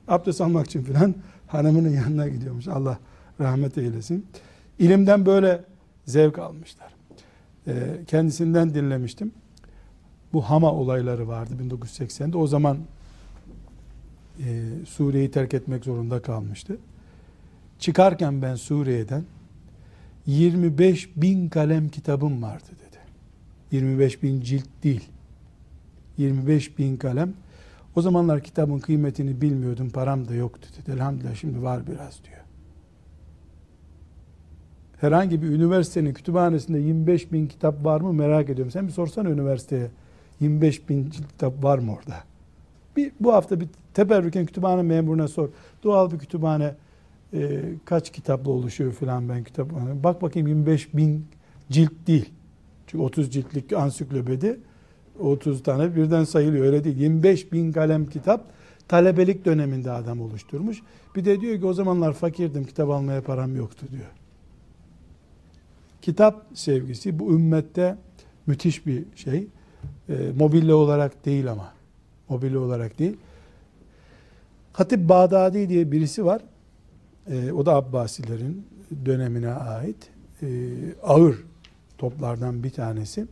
Abdest almak için filan hanımının yanına gidiyormuş. Allah rahmet eylesin. İlimden böyle zevk almışlar. Ee, kendisinden dinlemiştim. Bu Hama olayları vardı 1980'de. O zaman e, Suriye'yi terk etmek zorunda kalmıştı. Çıkarken ben Suriye'den 25 bin kalem kitabım vardı dedi. 25 bin cilt değil. 25 bin kalem. O zamanlar kitabın kıymetini bilmiyordum, param da yoktu dedi. Elhamdülillah şimdi var biraz diyor herhangi bir üniversitenin kütüphanesinde 25 bin kitap var mı merak ediyorum. Sen bir sorsana üniversiteye 25 bin kitap var mı orada? Bir, bu hafta bir teberrüken kütüphane memuruna sor. Doğal bir kütüphane e, kaç kitapla oluşuyor filan ben kütüphane. Bak bakayım 25 bin cilt değil. Çünkü 30 ciltlik ansiklopedi 30 tane birden sayılıyor öyle değil. 25 bin kalem kitap talebelik döneminde adam oluşturmuş. Bir de diyor ki o zamanlar fakirdim kitap almaya param yoktu diyor. Kitap sevgisi bu ümmette müthiş bir şey. E, mobilya olarak değil ama. Mobilya olarak değil. Hatip Bağdadi diye birisi var. E, o da Abbasilerin dönemine ait. E, ağır toplardan bir tanesi.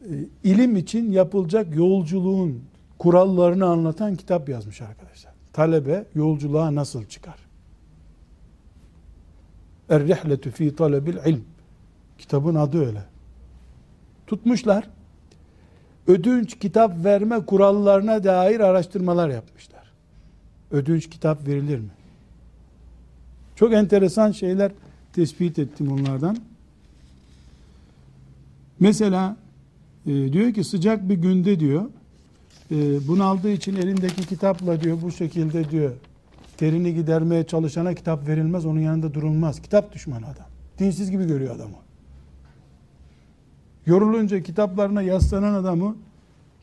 E, ilim için yapılacak yolculuğun kurallarını anlatan kitap yazmış arkadaşlar. Talebe yolculuğa nasıl çıkar? Er-rihletu fi talebil ilm. Kitabın adı öyle. Tutmuşlar. Ödünç kitap verme kurallarına dair araştırmalar yapmışlar. Ödünç kitap verilir mi? Çok enteresan şeyler tespit ettim onlardan. Mesela e, diyor ki sıcak bir günde diyor e, bunaldığı için elindeki kitapla diyor bu şekilde diyor terini gidermeye çalışana kitap verilmez onun yanında durulmaz. Kitap düşmanı adam. Dinsiz gibi görüyor adamı. Yorulunca kitaplarına yaslanan adamı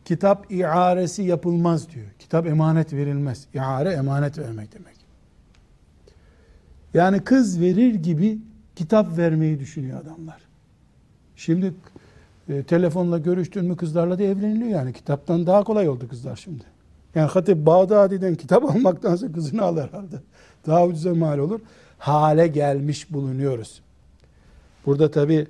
kitap iaresi yapılmaz diyor. Kitap emanet verilmez. İare emanet vermek demek. Yani kız verir gibi kitap vermeyi düşünüyor adamlar. Şimdi e, telefonla görüştün mü kızlarla da evleniliyor yani. Kitaptan daha kolay oldu kızlar şimdi. Yani Hatip Bağdadi'den kitap almaktansa kızını al herhalde. Daha ucuza mal olur. Hale gelmiş bulunuyoruz. Burada tabi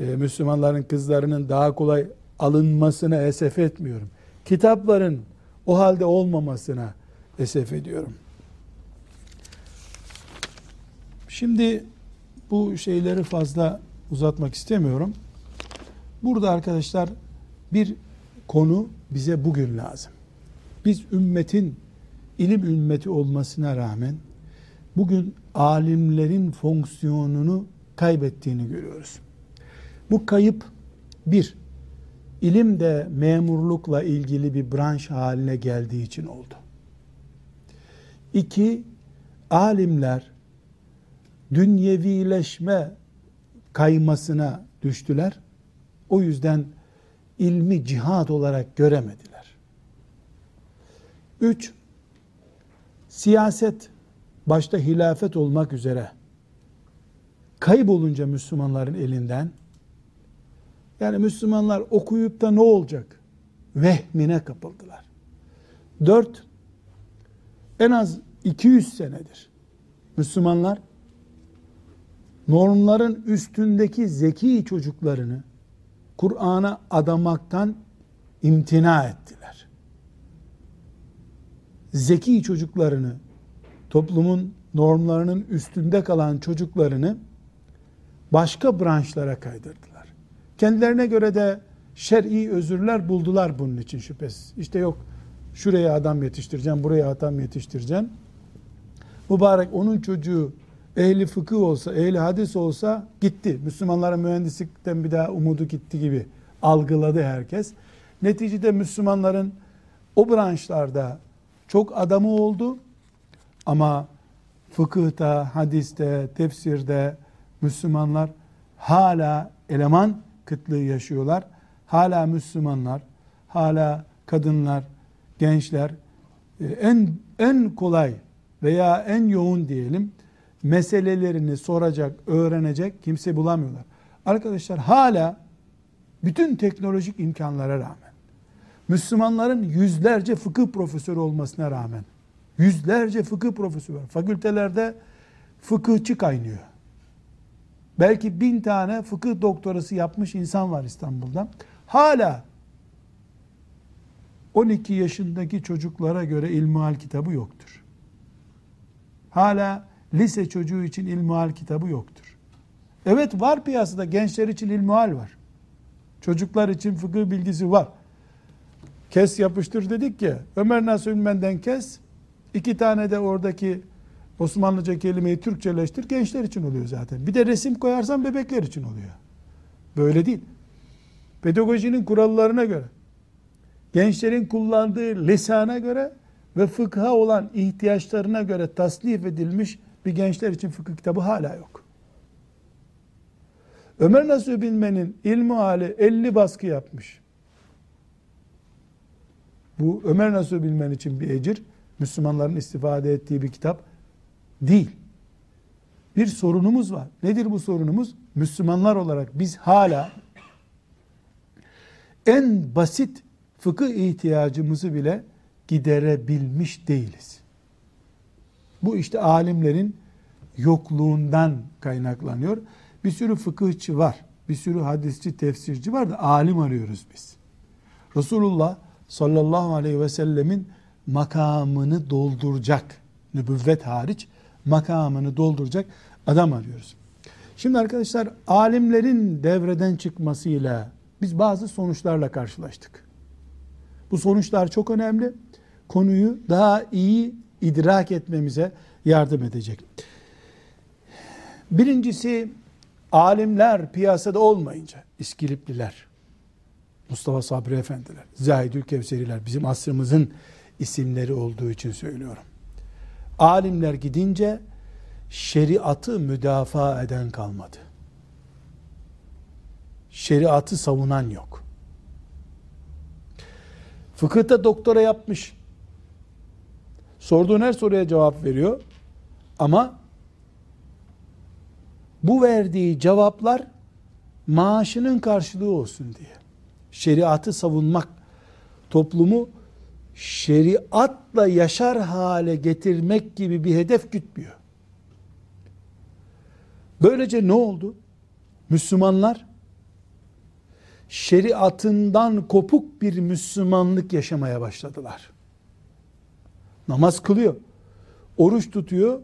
e, Müslümanların kızlarının daha kolay alınmasına esef etmiyorum. Kitapların o halde olmamasına esef ediyorum. Şimdi bu şeyleri fazla uzatmak istemiyorum. Burada arkadaşlar bir konu bize bugün lazım. Biz ümmetin ilim ümmeti olmasına rağmen bugün alimlerin fonksiyonunu kaybettiğini görüyoruz. Bu kayıp bir, ilim de memurlukla ilgili bir branş haline geldiği için oldu. İki, alimler dünyevileşme kaymasına düştüler. O yüzden ilmi cihad olarak göremediler. Üç, siyaset başta hilafet olmak üzere kaybolunca Müslümanların elinden yani Müslümanlar okuyup da ne olacak? Vehmine kapıldılar. Dört, en az 200 senedir Müslümanlar normların üstündeki zeki çocuklarını Kur'an'a adamaktan imtina ettiler. Zeki çocuklarını, toplumun normlarının üstünde kalan çocuklarını başka branşlara kaydırdılar. Kendilerine göre de şer'i özürler buldular bunun için şüphesiz. İşte yok şuraya adam yetiştireceğim, buraya adam yetiştireceğim. Mübarek onun çocuğu ehli fıkıh olsa, ehli hadis olsa gitti. Müslümanlara mühendislikten bir daha umudu gitti gibi algıladı herkes. Neticede Müslümanların o branşlarda çok adamı oldu ama fıkıhta, hadiste, tefsirde Müslümanlar hala eleman kıtlığı yaşıyorlar. Hala Müslümanlar, hala kadınlar, gençler e, en en kolay veya en yoğun diyelim meselelerini soracak, öğrenecek kimse bulamıyorlar. Arkadaşlar hala bütün teknolojik imkanlara rağmen Müslümanların yüzlerce fıkıh profesörü olmasına rağmen yüzlerce fıkıh profesörü var. Fakültelerde fıkıhçı kaynıyor. Belki bin tane fıkıh doktorası yapmış insan var İstanbul'da. Hala 12 yaşındaki çocuklara göre ilmihal kitabı yoktur. Hala lise çocuğu için ilmihal kitabı yoktur. Evet var piyasada gençler için ilmihal var. Çocuklar için fıkıh bilgisi var. Kes yapıştır dedik ya. Ömer Nasuh Ülmen'den kes. iki tane de oradaki Osmanlıca kelimeyi Türkçeleştir. Gençler için oluyor zaten. Bir de resim koyarsan bebekler için oluyor. Böyle değil. Pedagojinin kurallarına göre, gençlerin kullandığı lisana göre ve fıkha olan ihtiyaçlarına göre tasnif edilmiş bir gençler için fıkıh kitabı hala yok. Ömer Nasuh Bilmen'in ilmi hali 50 baskı yapmış. Bu Ömer Nasuh Bilmen için bir ecir, Müslümanların istifade ettiği bir kitap değil. Bir sorunumuz var. Nedir bu sorunumuz? Müslümanlar olarak biz hala en basit fıkıh ihtiyacımızı bile giderebilmiş değiliz. Bu işte alimlerin yokluğundan kaynaklanıyor. Bir sürü fıkıhçı var. Bir sürü hadisçi, tefsirci var da alim arıyoruz biz. Resulullah sallallahu aleyhi ve sellemin makamını dolduracak, nübüvvet hariç makamını dolduracak adam arıyoruz. Şimdi arkadaşlar alimlerin devreden çıkmasıyla biz bazı sonuçlarla karşılaştık. Bu sonuçlar çok önemli. Konuyu daha iyi idrak etmemize yardım edecek. Birincisi alimler piyasada olmayınca İskilipliler, Mustafa Sabri Efendiler, Zahidül Kevseriler bizim asrımızın isimleri olduğu için söylüyorum. Alimler gidince şeriatı müdafaa eden kalmadı. Şeriatı savunan yok. Fıkıhta doktora yapmış. Sorduğun her soruya cevap veriyor. Ama bu verdiği cevaplar maaşının karşılığı olsun diye. Şeriatı savunmak, toplumu şeriatla yaşar hale getirmek gibi bir hedef gütmüyor. Böylece ne oldu? Müslümanlar şeriatından kopuk bir Müslümanlık yaşamaya başladılar. Namaz kılıyor. Oruç tutuyor.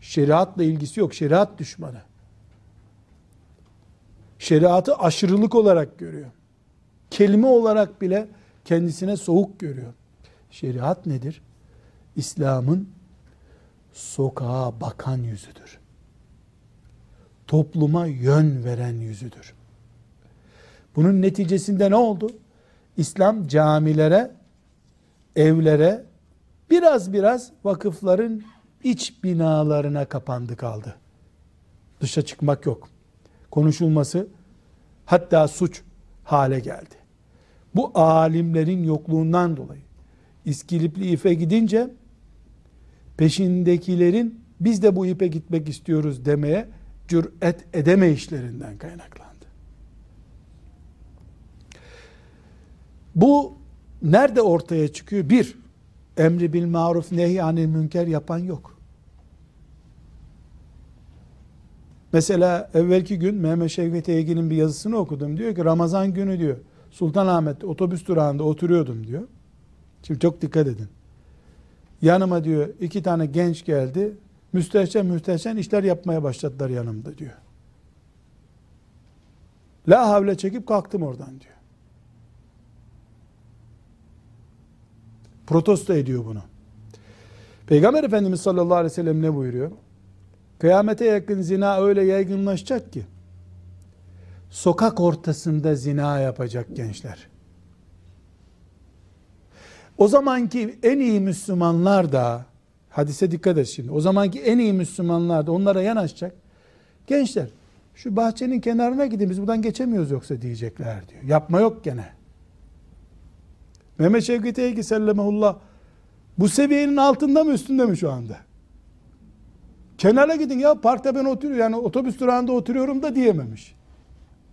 Şeriatla ilgisi yok. Şeriat düşmanı. Şeriatı aşırılık olarak görüyor. Kelime olarak bile kendisine soğuk görüyor. Şeriat nedir? İslam'ın sokağa bakan yüzüdür. Topluma yön veren yüzüdür. Bunun neticesinde ne oldu? İslam camilere, evlere, biraz biraz vakıfların iç binalarına kapandı kaldı. Dışa çıkmak yok. Konuşulması hatta suç hale geldi. Bu alimlerin yokluğundan dolayı İskilipli ife gidince peşindekilerin biz de bu ipe gitmek istiyoruz demeye cüret edeme işlerinden kaynaklandı. Bu nerede ortaya çıkıyor? Bir, emri bil maruf nehy anil münker yapan yok. Mesela evvelki gün Mehmet Şevket Egin'in bir yazısını okudum. Diyor ki Ramazan günü diyor Sultanahmet otobüs durağında oturuyordum diyor. Şimdi çok dikkat edin. Yanıma diyor iki tane genç geldi. Müstehcen müstehcen işler yapmaya başladılar yanımda diyor. La havle çekip kalktım oradan diyor. Protesto ediyor bunu. Peygamber Efendimiz sallallahu aleyhi ve sellem ne buyuruyor? Kıyamete yakın zina öyle yaygınlaşacak ki sokak ortasında zina yapacak gençler. O zamanki en iyi Müslümanlar da hadise dikkat et şimdi. O zamanki en iyi Müslümanlar da onlara yanaşacak. Gençler şu bahçenin kenarına gidin biz buradan geçemiyoruz yoksa diyecekler diyor. Yapma yok gene. Mehmet Şevket Eygi sellemehullah bu seviyenin altında mı üstünde mi şu anda? Kenara gidin ya parkta ben oturuyorum yani otobüs durağında oturuyorum da diyememiş.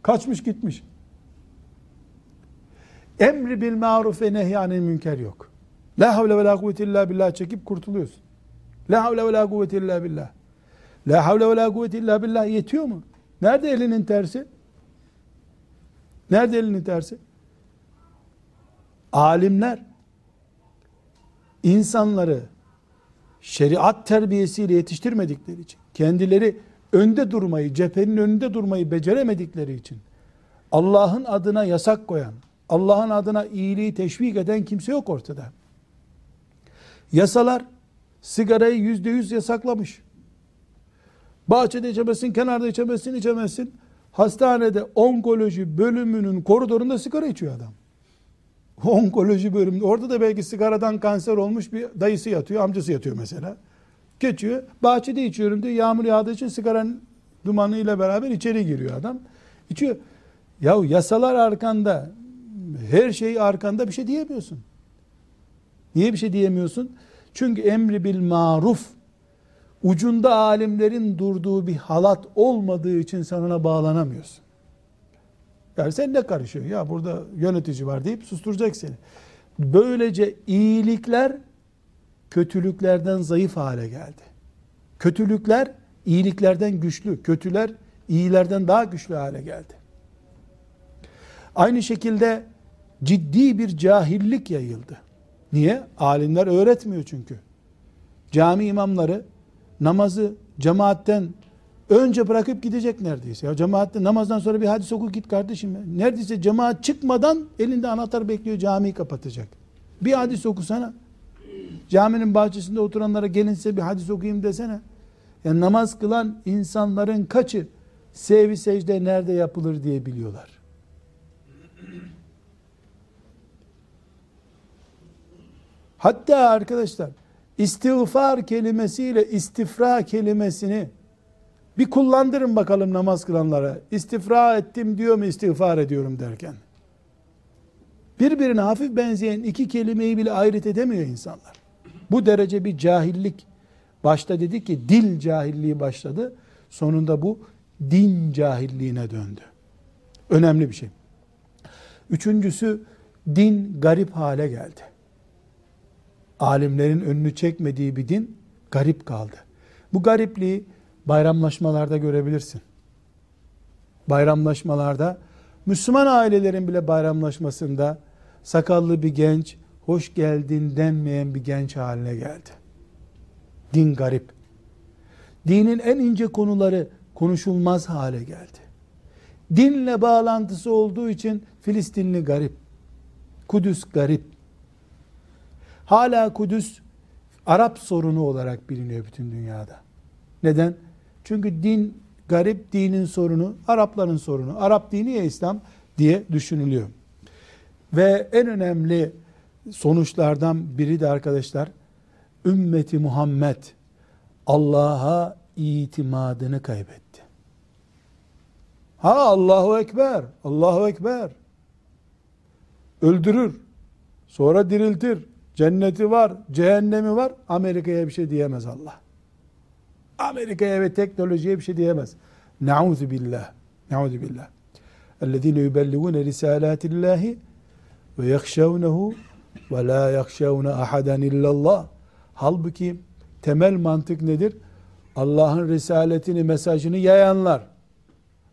Kaçmış gitmiş. Emri bil maruf ve nehyanil münker yok. La havle ve la kuvvete illa billah çekip kurtuluyorsun. La havle ve la kuvvete illa billah. La havle ve la kuvvete illa billah yetiyor mu? Nerede elinin tersi? Nerede elinin tersi? Alimler insanları şeriat terbiyesiyle yetiştirmedikleri için, kendileri önde durmayı, cephenin önünde durmayı beceremedikleri için Allah'ın adına yasak koyan, Allah'ın adına iyiliği teşvik eden kimse yok ortada. Yasalar sigarayı yüzde yüz yasaklamış. Bahçede içemezsin, kenarda içemezsin, içemezsin. Hastanede onkoloji bölümünün koridorunda sigara içiyor adam. Onkoloji bölümünde. Orada da belki sigaradan kanser olmuş bir dayısı yatıyor, amcası yatıyor mesela. Geçiyor. Bahçede içiyorum diyor. Yağmur yağdığı için sigaranın dumanıyla beraber içeri giriyor adam. İçiyor. Ya yasalar arkanda, her şey arkanda bir şey diyemiyorsun. Niye bir şey diyemiyorsun? Çünkü emri bil maruf ucunda alimlerin durduğu bir halat olmadığı için sen bağlanamıyorsun. Yani sen ne karışıyor? Ya burada yönetici var deyip susturacak seni. Böylece iyilikler kötülüklerden zayıf hale geldi. Kötülükler iyiliklerden güçlü, kötüler iyilerden daha güçlü hale geldi. Aynı şekilde ciddi bir cahillik yayıldı. Niye? Alimler öğretmiyor çünkü. Cami imamları namazı cemaatten önce bırakıp gidecek neredeyse. Ya cemaatte namazdan sonra bir hadis oku git kardeşim. Neredeyse cemaat çıkmadan elinde anahtar bekliyor camiyi kapatacak. Bir hadis okusana. Caminin bahçesinde oturanlara gelin size bir hadis okuyayım desene. Yani namaz kılan insanların kaçı sevi secde nerede yapılır diye biliyorlar. Hatta arkadaşlar istiğfar kelimesiyle istifra kelimesini bir kullandırın bakalım namaz kılanlara. İstifra ettim diyor mu istiğfar ediyorum derken. Birbirine hafif benzeyen iki kelimeyi bile ayrıt edemiyor insanlar. Bu derece bir cahillik. Başta dedi ki dil cahilliği başladı. Sonunda bu din cahilliğine döndü. Önemli bir şey. Üçüncüsü din garip hale geldi. Alimlerin önünü çekmediği bir din garip kaldı. Bu garipliği bayramlaşmalarda görebilirsin. Bayramlaşmalarda Müslüman ailelerin bile bayramlaşmasında sakallı bir genç hoş geldin denmeyen bir genç haline geldi. Din garip. Dinin en ince konuları konuşulmaz hale geldi. Dinle bağlantısı olduğu için Filistinli garip. Kudüs garip. Hala Kudüs Arap sorunu olarak biliniyor bütün dünyada. Neden? Çünkü din garip dinin sorunu, Arapların sorunu. Arap dini ya İslam diye düşünülüyor. Ve en önemli sonuçlardan biri de arkadaşlar ümmeti Muhammed Allah'a itimadını kaybetti. Ha Allahu Ekber, Allahu Ekber. Öldürür, sonra diriltir, Cenneti var, cehennemi var. Amerika'ya bir şey diyemez Allah. Amerika'ya ve teknolojiye bir şey diyemez. Nauzu billah. Nauzu billah. Ellezine yubelligune risalatillahi ve yahşavnehu ve la yahşavne ahaden illallah. Halbuki temel mantık nedir? Allah'ın risaletini, mesajını yayanlar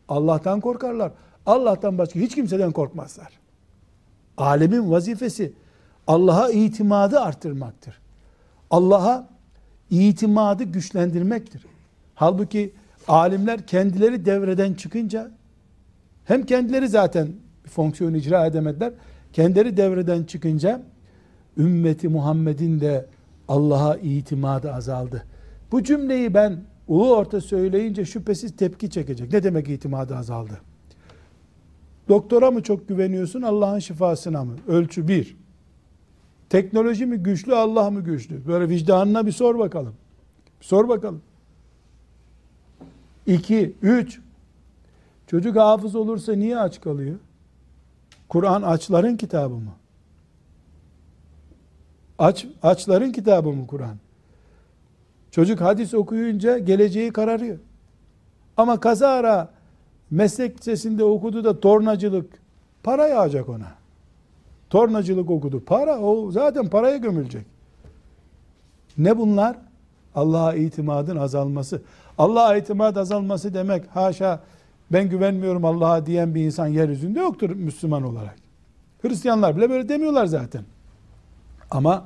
Allah'tan korkarlar. Allah'tan başka hiç kimseden korkmazlar. Alemin vazifesi Allah'a itimadı arttırmaktır. Allah'a itimadı güçlendirmektir. Halbuki alimler kendileri devreden çıkınca hem kendileri zaten bir fonksiyon icra edemediler. Kendileri devreden çıkınca ümmeti Muhammed'in de Allah'a itimadı azaldı. Bu cümleyi ben ulu orta söyleyince şüphesiz tepki çekecek. Ne demek itimadı azaldı? Doktora mı çok güveniyorsun Allah'ın şifasına mı? Ölçü bir. Teknoloji mi güçlü Allah mı güçlü? Böyle vicdanına bir sor bakalım. Bir sor bakalım. İki, üç. Çocuk hafız olursa niye aç kalıyor? Kur'an açların kitabı mı? Aç, açların kitabı mı Kur'an? Çocuk hadis okuyunca geleceği kararıyor. Ama kazara meslek lisesinde okudu da tornacılık para yağacak ona. Tornacılık okudu. Para o zaten paraya gömülecek. Ne bunlar? Allah'a itimadın azalması. Allah'a itimat azalması demek haşa ben güvenmiyorum Allah'a diyen bir insan yeryüzünde yoktur Müslüman olarak. Hristiyanlar bile böyle demiyorlar zaten. Ama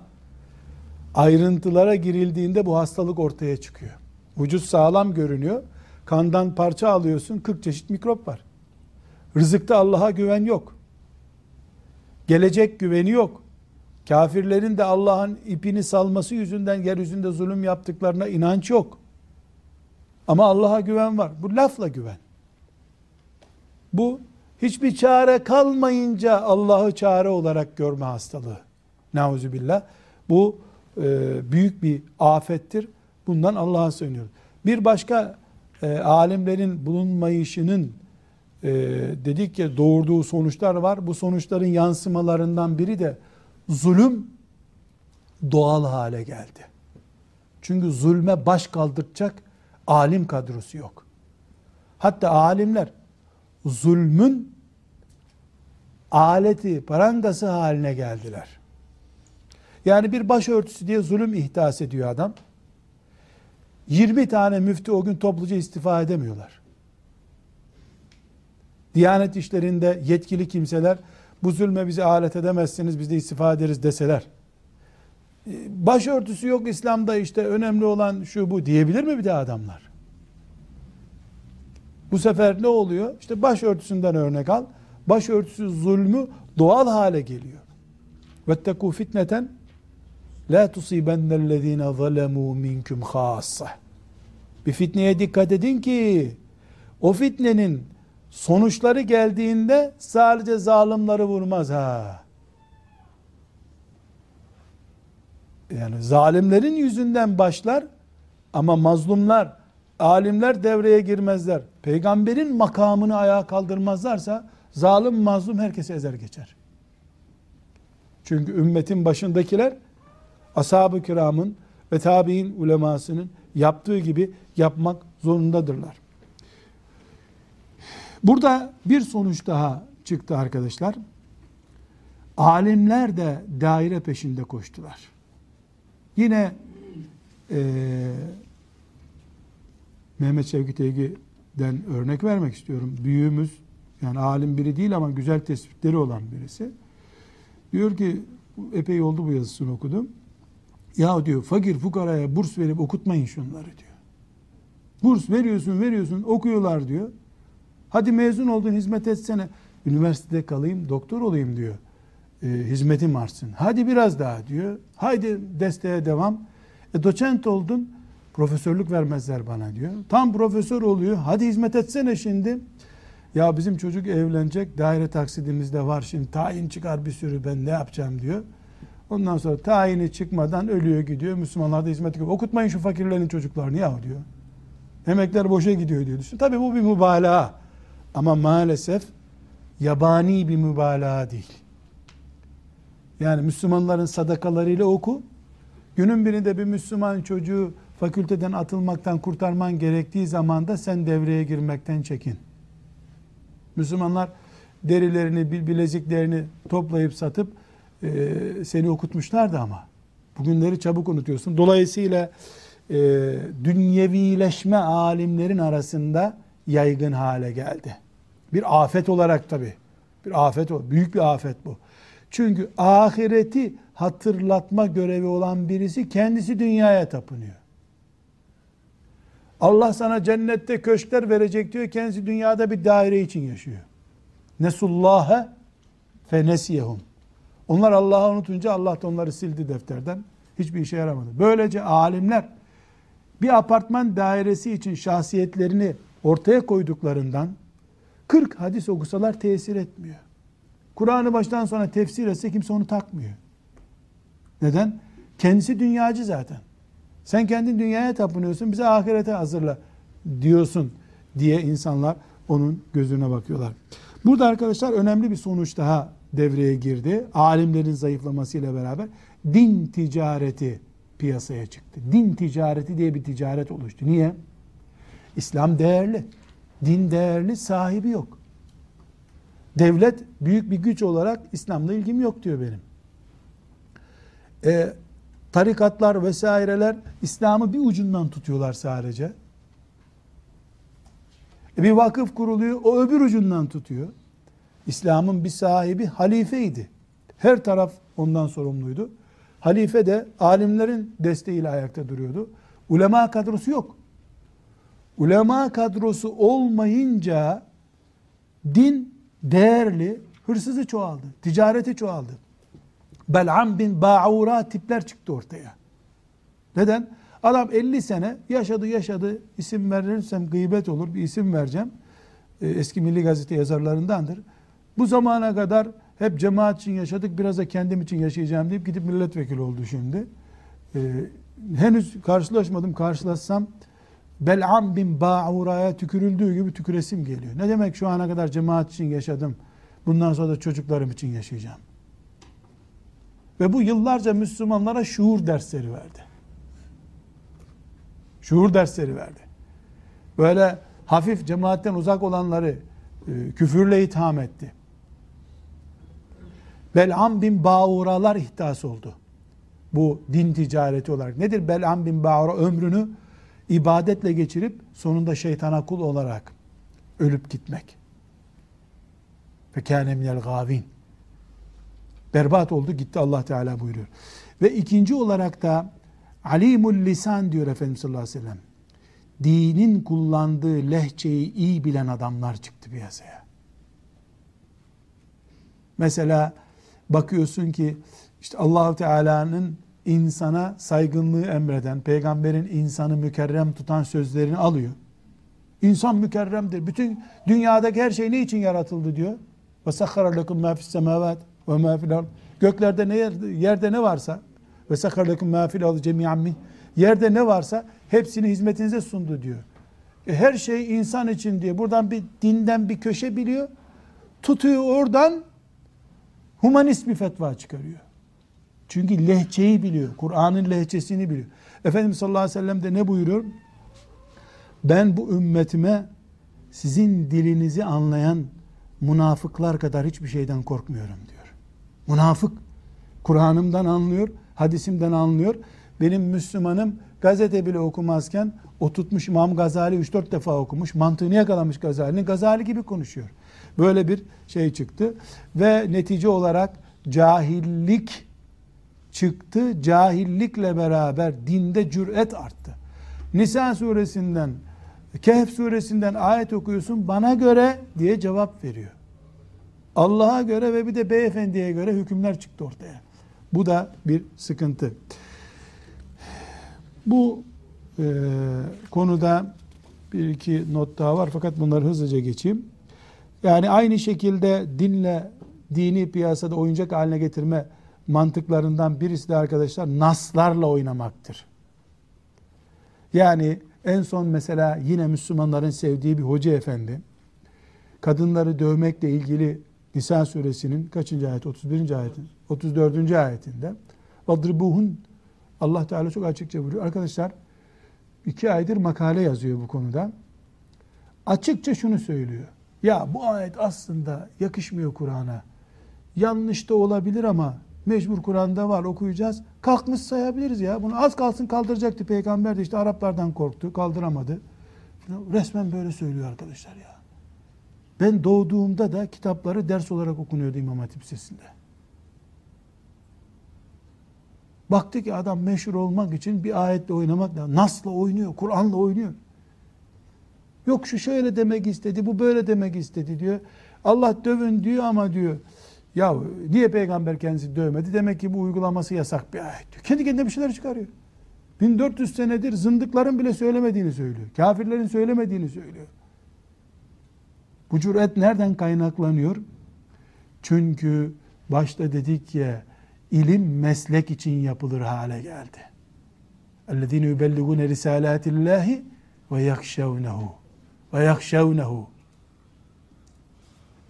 ayrıntılara girildiğinde bu hastalık ortaya çıkıyor. Vücut sağlam görünüyor. Kandan parça alıyorsun 40 çeşit mikrop var. Rızıkta Allah'a güven yok. Gelecek güveni yok. Kafirlerin de Allah'ın ipini salması yüzünden yeryüzünde zulüm yaptıklarına inanç yok. Ama Allah'a güven var. Bu lafla güven. Bu hiçbir çare kalmayınca Allah'ı çare olarak görme hastalığı. Nauzubillah. Bu e, büyük bir afettir. Bundan Allah'a sığınıyoruz. Bir başka e, alimlerin bulunmayışının e, dedik ki doğurduğu sonuçlar var. Bu sonuçların yansımalarından biri de zulüm doğal hale geldi. Çünkü zulme baş kaldıracak alim kadrosu yok. Hatta alimler zulmün aleti, parangası haline geldiler. Yani bir başörtüsü diye zulüm ihdas ediyor adam. 20 tane müftü o gün topluca istifa edemiyorlar. Diyanet işlerinde yetkili kimseler bu zulme bizi alet edemezsiniz biz de istifa ederiz deseler. E, başörtüsü yok İslam'da işte önemli olan şu bu diyebilir mi bir de adamlar? Bu sefer ne oluyor? İşte başörtüsünden örnek al. Başörtüsü zulmü doğal hale geliyor. Vettekû fitneten la tusibennellezîne zalemû minkum khâssah. Bir fitneye dikkat edin ki o fitnenin sonuçları geldiğinde sadece zalimleri vurmaz ha. Yani zalimlerin yüzünden başlar ama mazlumlar, alimler devreye girmezler. Peygamberin makamını ayağa kaldırmazlarsa zalim mazlum herkesi ezer geçer. Çünkü ümmetin başındakiler ashab-ı kiramın ve tabi'in ulemasının yaptığı gibi yapmak zorundadırlar. Burada bir sonuç daha çıktı arkadaşlar. Alimler de daire peşinde koştular. Yine e, Mehmet Şevki Eygi'den örnek vermek istiyorum. Büyüğümüz yani alim biri değil ama güzel tespitleri olan birisi. Diyor ki epey oldu bu yazısını okudum. Ya diyor fakir fukaraya burs verip okutmayın şunları diyor. Burs veriyorsun veriyorsun okuyorlar diyor. Hadi mezun oldun hizmet etsene. Üniversitede kalayım doktor olayım diyor. E, hizmetim artsın. Hadi biraz daha diyor. Haydi desteğe devam. E, doçent oldun profesörlük vermezler bana diyor. Tam profesör oluyor. Hadi hizmet etsene şimdi. Ya bizim çocuk evlenecek daire taksidimiz de var şimdi tayin çıkar bir sürü ben ne yapacağım diyor. Ondan sonra tayini çıkmadan ölüyor gidiyor. Müslümanlar da hizmet ediyor. Okutmayın şu fakirlerin çocuklarını ya diyor. Emekler boşa gidiyor diyor. Tabii bu bir mübalağa. Ama maalesef yabani bir mübalağa değil. Yani Müslümanların sadakalarıyla oku. Günün birinde bir Müslüman çocuğu fakülteden atılmaktan kurtarman gerektiği zaman da sen devreye girmekten çekin. Müslümanlar derilerini, bileziklerini toplayıp satıp e, seni okutmuşlardı ama. Bugünleri çabuk unutuyorsun. Dolayısıyla e, dünyevileşme alimlerin arasında yaygın hale geldi. Bir afet olarak tabi. Bir afet o. Büyük bir afet bu. Çünkü ahireti hatırlatma görevi olan birisi kendisi dünyaya tapınıyor. Allah sana cennette köşkler verecek diyor. Kendisi dünyada bir daire için yaşıyor. Nesullâhe fe nesiyehum. Onlar Allah'ı unutunca Allah da onları sildi defterden. Hiçbir işe yaramadı. Böylece alimler bir apartman dairesi için şahsiyetlerini ortaya koyduklarından 40 hadis okusalar tesir etmiyor. Kur'an'ı baştan sona tefsir etse kimse onu takmıyor. Neden? Kendisi dünyacı zaten. Sen kendin dünyaya tapınıyorsun, bize ahirete hazırla diyorsun diye insanlar onun gözüne bakıyorlar. Burada arkadaşlar önemli bir sonuç daha devreye girdi. Alimlerin zayıflamasıyla beraber din ticareti piyasaya çıktı. Din ticareti diye bir ticaret oluştu. Niye? İslam değerli. Din değerli, sahibi yok. Devlet büyük bir güç olarak İslam'la ilgim yok diyor benim. E, tarikatlar vesaireler İslam'ı bir ucundan tutuyorlar sadece. E, bir vakıf kuruluyor, o öbür ucundan tutuyor. İslam'ın bir sahibi halifeydi. Her taraf ondan sorumluydu. Halife de alimlerin desteğiyle ayakta duruyordu. Ulema kadrosu yok. Ulema kadrosu olmayınca din değerli, hırsızı çoğaldı, ticareti çoğaldı. Bel'am bin Ba'ura tipler çıktı ortaya. Neden? Adam 50 sene yaşadı yaşadı isim verirsem gıybet olur bir isim vereceğim. Eski Milli Gazete yazarlarındandır. Bu zamana kadar hep cemaat için yaşadık biraz da kendim için yaşayacağım deyip gidip milletvekili oldu şimdi. Ee, henüz karşılaşmadım karşılaşsam Bel'am bin Ba'ura'ya tükürüldüğü gibi tüküresim geliyor. Ne demek şu ana kadar cemaat için yaşadım. Bundan sonra da çocuklarım için yaşayacağım. Ve bu yıllarca Müslümanlara şuur dersleri verdi. Şuur dersleri verdi. Böyle hafif cemaatten uzak olanları e, küfürle itham etti. Bel'am bin Ba'uralar ihdas oldu. Bu din ticareti olarak. Nedir Bel'am bin Ba'ura? Ömrünü ibadetle geçirip sonunda şeytana kul olarak ölüp gitmek. Ve kâne minel gâvin. Berbat oldu gitti Allah Teala buyuruyor. Ve ikinci olarak da alimul lisan diyor Efendimiz sallallahu aleyhi ve sellem. Dinin kullandığı lehçeyi iyi bilen adamlar çıktı piyasaya. Mesela bakıyorsun ki işte Allahu Teala'nın insana saygınlığı emreden, peygamberin insanı mükerrem tutan sözlerini alıyor. İnsan mükerremdir. Bütün dünyadaki her şey ne için yaratıldı diyor. Ve sakhara lekum ma fis semavat ve ma. Göklerde ne yerde ne varsa ve sakhara lekum ma fil ard. Yerde ne varsa hepsini hizmetinize sundu diyor. E her şey insan için diye buradan bir dinden bir köşe biliyor. Tutuyor oradan humanist bir fetva çıkarıyor. Çünkü lehçeyi biliyor. Kur'an'ın lehçesini biliyor. Efendimiz sallallahu aleyhi ve sellem de ne buyuruyor? Ben bu ümmetime sizin dilinizi anlayan münafıklar kadar hiçbir şeyden korkmuyorum diyor. Münafık Kur'an'ımdan anlıyor, hadisimden anlıyor. Benim Müslümanım gazete bile okumazken o tutmuş İmam Gazali 3-4 defa okumuş. Mantığını yakalamış Gazali'nin. Gazali gibi konuşuyor. Böyle bir şey çıktı. Ve netice olarak cahillik çıktı. Cahillikle beraber dinde cüret arttı. Nisa suresinden, Kehf suresinden ayet okuyorsun bana göre diye cevap veriyor. Allah'a göre ve bir de beyefendiye göre hükümler çıktı ortaya. Bu da bir sıkıntı. Bu e, konuda bir iki not daha var fakat bunları hızlıca geçeyim. Yani aynı şekilde dinle dini piyasada oyuncak haline getirme mantıklarından birisi de arkadaşlar naslarla oynamaktır. Yani en son mesela yine Müslümanların sevdiği bir hoca efendi kadınları dövmekle ilgili Nisa suresinin kaçıncı ayet? 31. ayetin 34. ayetinde vadribuhun Allah Teala çok açıkça buyuruyor. Arkadaşlar iki aydır makale yazıyor bu konuda. Açıkça şunu söylüyor. Ya bu ayet aslında yakışmıyor Kur'an'a. Yanlış da olabilir ama mecbur Kur'an'da var okuyacağız. Kalkmış sayabiliriz ya. Bunu az kalsın kaldıracaktı peygamber de işte Araplardan korktu kaldıramadı. Resmen böyle söylüyor arkadaşlar ya. Ben doğduğumda da kitapları ders olarak okunuyordu İmam Hatip Lisesi'nde. Baktı ki adam meşhur olmak için bir ayetle oynamak da Nas'la oynuyor, Kur'an'la oynuyor. Yok şu şöyle demek istedi, bu böyle demek istedi diyor. Allah dövün diyor ama diyor. Ya niye peygamber kendisi dövmedi? Demek ki bu uygulaması yasak bir ayet diyor. Kendi kendine bir şeyler çıkarıyor. 1400 senedir zındıkların bile söylemediğini söylüyor. Kafirlerin söylemediğini söylüyor. Bu cüret nereden kaynaklanıyor? Çünkü başta dedik ya ilim meslek için yapılır hale geldi. اَلَّذ۪ينَ يُبَلِّغُونَ رِسَالَاتِ اللّٰهِ وَيَخْشَوْنَهُ وَيَخْشَوْنَهُ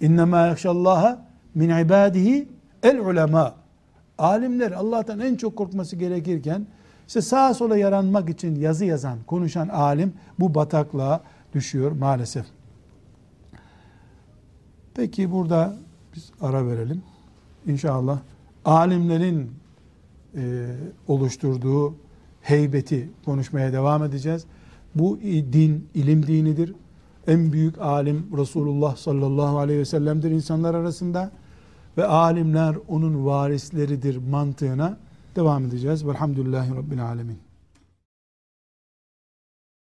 اِنَّمَا يَخْشَ اللّٰهَ min ibadihi el ulema. Alimler Allah'tan en çok korkması gerekirken işte sağa sola yaranmak için yazı yazan, konuşan alim bu bataklığa düşüyor maalesef. Peki burada biz ara verelim. İnşallah alimlerin e, oluşturduğu heybeti konuşmaya devam edeceğiz. Bu din ilim dinidir. En büyük alim Resulullah sallallahu aleyhi ve sellem'dir insanlar arasında ve alimler onun varisleridir mantığına devam edeceğiz. Velhamdülillahi Rabbil Alemin.